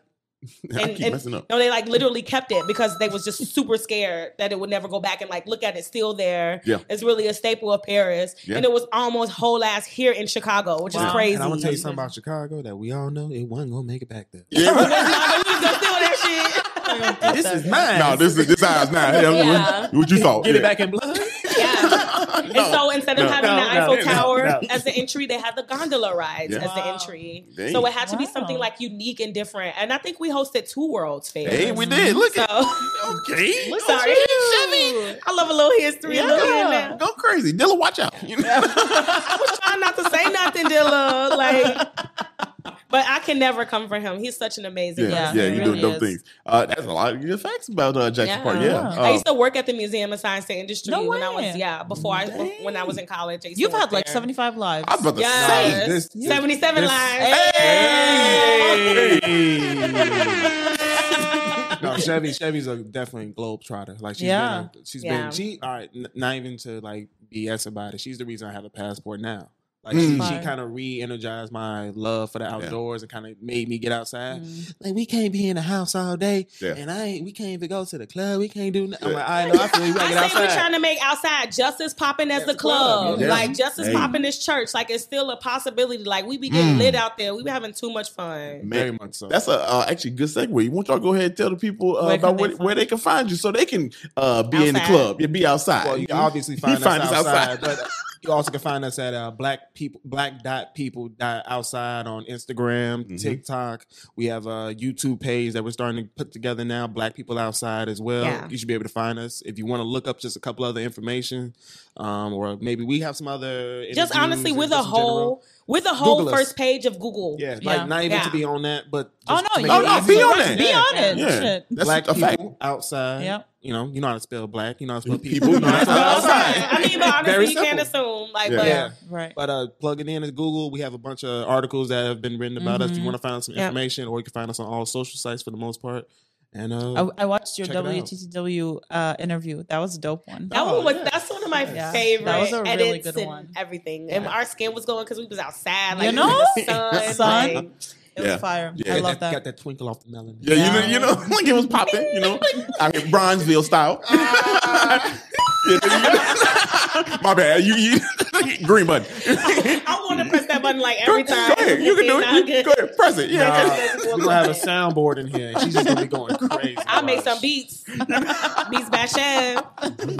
and, keep and- messing up. no, they like literally kept it because they was just super scared that it would never go back and like look at it still there. Yeah. It's really a staple of Paris, Yeah. and it was almost whole ass here in Chicago, which Wow. is crazy. And I'm gonna tell you something about Chicago that we all know it wasn't gonna make it back there. Yeah. we was gonna steal that shit. This is mine. no, this is this ours now. Hey, Yeah. what, what you thought? Get Yeah. it back in blood. Yeah. and so instead of no, having no, the Eiffel no, Tower no. as the entry, they had the gondola rides Yeah. as the entry. Dang. So it had to be Wow. something like unique and different. And I think we hosted two World's Fair. Hey, we did. Look So at okay. sorry, Chevy. I love a little history. a little Yeah, there. go crazy, Dilla. Watch out. You know? I was trying not to say nothing, Dilla. Like, but I can never come for him. He's such an amazing. Yeah, Yeah, yeah, it you really doing dope is. Things. Uh, that's a lot of good facts about uh, Jackson Park. Yeah, Yeah. I Uh, used to work at the Museum of Science and Industry No when I was yeah before I when I was in college. I You've work had like there. 75 lives. I was about to Yes. say. This- this- 77 this- lives. no, Chevy. Chevy's a definitely globe trotter. Like she's Yeah. been, she's Yeah. been. She all right. N- not even to like BS about it. She's the reason I have a passport now. Like Mm. she, she kind of re-energized my love for the outdoors and kind of made me get outside. Mm. Like we can't be in the house all day, Yeah. and I ain't. We can't even go to the club. We can't do. Nothing. I'm Yeah. like, I know. I feel you. We I gotta get say we're trying to make outside just as popping as As the the club, club, yeah. like just as Hey. popping as church. Like it's still a possibility. Like we be getting Mm. lit out there. We be having too much fun. Very much so. that's a uh, actually good segue. You want y'all go ahead and tell the people uh, Where about they where, where they can find you, so they can uh, be in the club, yeah, be outside. Well, you can obviously find, find us us outside, outside. but you also can find us at uh, black people black dot people dot outside on Instagram, Mhm. TikTok. We have a YouTube page that we're starting to put together now. Black people outside as well. Yeah. You should be able to find us if you want to look up just a couple other information, um, or maybe we have some other. Just honestly, with a just general. whole with a whole first page of Google. Yeah, Yeah. like not even Yeah. to be on that, but Oh, just no, to you- it Oh, no, be on that. Be on it. yeah, Shit. that's Black a fact. people outside. Yep. You know, you know how to spell black. You know how to spell People, people. you know how to spell outside. I mean, but Very honestly, you can't assume. Like, Yeah. but Yeah. Right. But uh, plug it in as Google. We have a bunch of articles that have been written about us. If you Mhm. want to find out some Yeah. information, or you can find us on all social sites for the most part. And uh, I, I watched your Check. WTTW uh, interview. That was a dope one. That Oh, one was yeah. that's one of my Yeah. favorite That was a really edits good one. everything. And our skin was going because we was outside, like You know? sun. Sun. like- It Yeah. was fire. Yeah. I love that, got that. that twinkle off the melon. Yeah, Yeah. you know, you know, like it was popping, you know, out here Bronzeville style. Ah. Yeah, you know. My bad. You, you green button. I want to press that button like Go, every go time. ahead. You can do it. You- Go ahead. Press it. Yeah. Nah, we're gonna have a soundboard in here. and She's just gonna be going crazy. I'll make some beats. beats by Chef.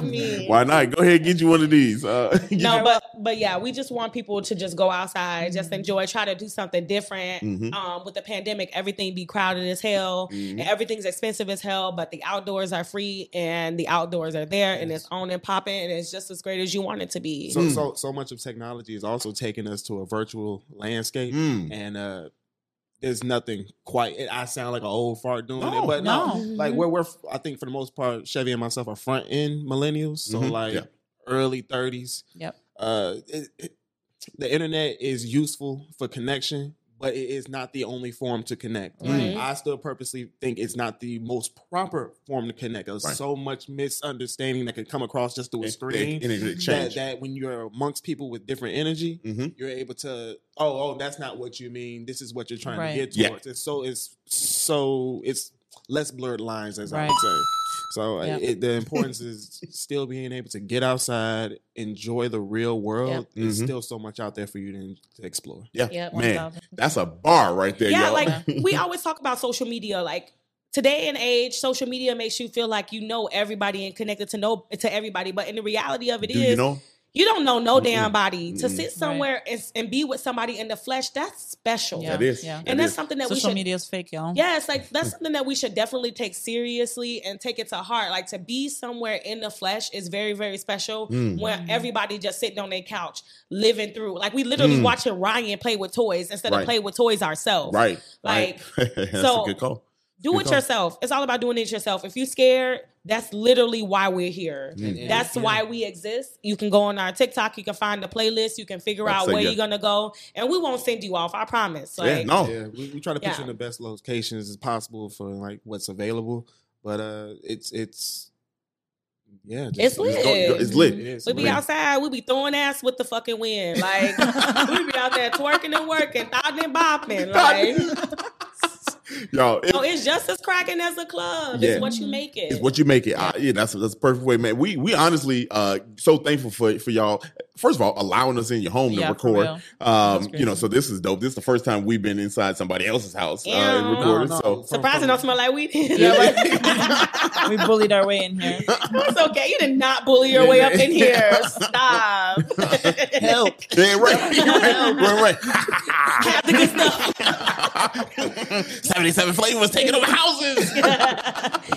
Me. Why not? Go ahead and get you one of these. Uh, No, but but yeah, we just want people to just go outside, just Mm-hmm. enjoy, try to do something different. Um, with the pandemic, everything be crowded as hell, Mm-hmm. and everything's expensive as hell. But the outdoors are free, and the outdoors are there, and it's on and popping, and it's just as great as you want it to be. So Mm. so so much of technology is also taking us to a virtual landscape, Mm. and uh, there's nothing quite. I sound like an old fart doing No, it, but no, no. like we're we're I think for the most part, Chevy and myself are front end millennials, so Mhm, like yeah. early thirties. Yep. Uh, it, it, the internet is useful for connection. But it is not the only form to connect. Right. I still purposely think it's not the most proper form to connect. There's Right. so much misunderstanding that can come across just through a screen In, in, that, that when you're amongst people with different energy, Mhm. you're able to oh oh that's not what you mean. This is what you're trying Right. to get Yeah. towards. It's so it's so it's less blurred lines as I would say. So uh, Yeah. it, the importance is still being able to get outside, enjoy the real world. There's Mhm. still so much out there for you to, to explore. yeah, Yep. man, that's a bar right there, yeah, y'all. like we always talk about social media. Like today and age, social media makes you feel like you know everybody and connected to know to everybody. But in the reality of it is, do you know? You don't know no damn body. To sit somewhere and, and be with somebody in the flesh, that's special. Yeah. That is, Yeah. that And that's is. something that we Social should media is fake, y'all. Yeah, it's like that's something that we should definitely take seriously and take it to heart. Like to be somewhere in the flesh is very, very special Mm. when everybody just sitting on their couch living through. Like we literally watching Ryan play with toys instead Mm. Right. of play with toys ourselves. right, Like, right. that's so- a good call. Do it yourself. It's all about doing it yourself. If you're scared, that's literally why we're here. That's why we exist. You can go on our TikTok. You can find the playlist. You can figure I'd out say, where yeah. you're gonna go, and we won't send you off. I promise. yeah, no, Yeah, we, we try to put Yeah. you in the best locations as possible for like what's available. But uh it's it's yeah, just, It's just lit. go- go- It's lit. It is. We be Lit. outside, we be throwing ass with the fucking wind. Like we be out there twerking and working, thotting and bopping. Like y'all. it- so it's just as cracking as a club. Yeah. It's what you make it. It's what you make it. Uh, yeah, that's that's a perfect way, man. We we honestly uh so thankful for for y'all. First of all, allowing us in your home to Yeah, for record. Um, you know, so this is dope. This is the first time we've been inside somebody else's house uh, and Yeah. recorded. No, no. So Surprising don't smell like weed. Yeah, right. we bullied our way in here. it's okay. You did not bully your way up in here. Stop. Help. yeah, right, right, right, right. Have the good stuff. Seventy-seven flavors taking over houses.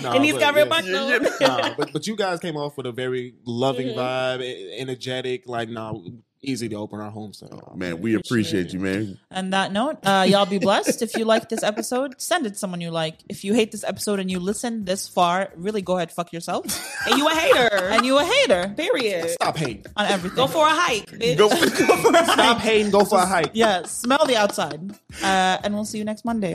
Nah, and he's but got real yeah. buck though. Nah, but but you guys came off with a very loving vibe, e- energetic, like nah, easy to open our homes. To. Oh, man, we appreciate you, man. On that note, uh, y'all be blessed. If you like this episode, send it to someone you like. If you hate this episode and you listen this far, really go ahead, fuck yourself. And you a hater. And you a hater Period. Stop hating. on everything. Go for a hike, bitch. Go. Stop hating. Go for a hike. yeah, smell the outside. Uh, and we'll see you next Monday.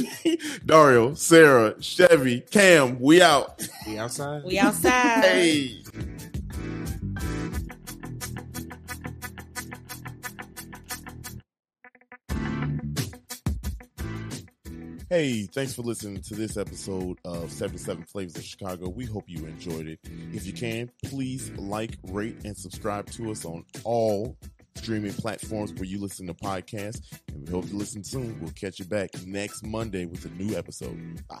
Dario, Sarah, Chevy, Cam, we out. We outside. We outside. Hey. Hey, thanks for listening to this episode of 77 Flavors of Chicago. We hope you enjoyed it. If you can, please like, rate, and subscribe to us on all streaming platforms where you listen to podcasts. And we hope you listen soon. We'll catch you back next Monday with a new episode. Bye.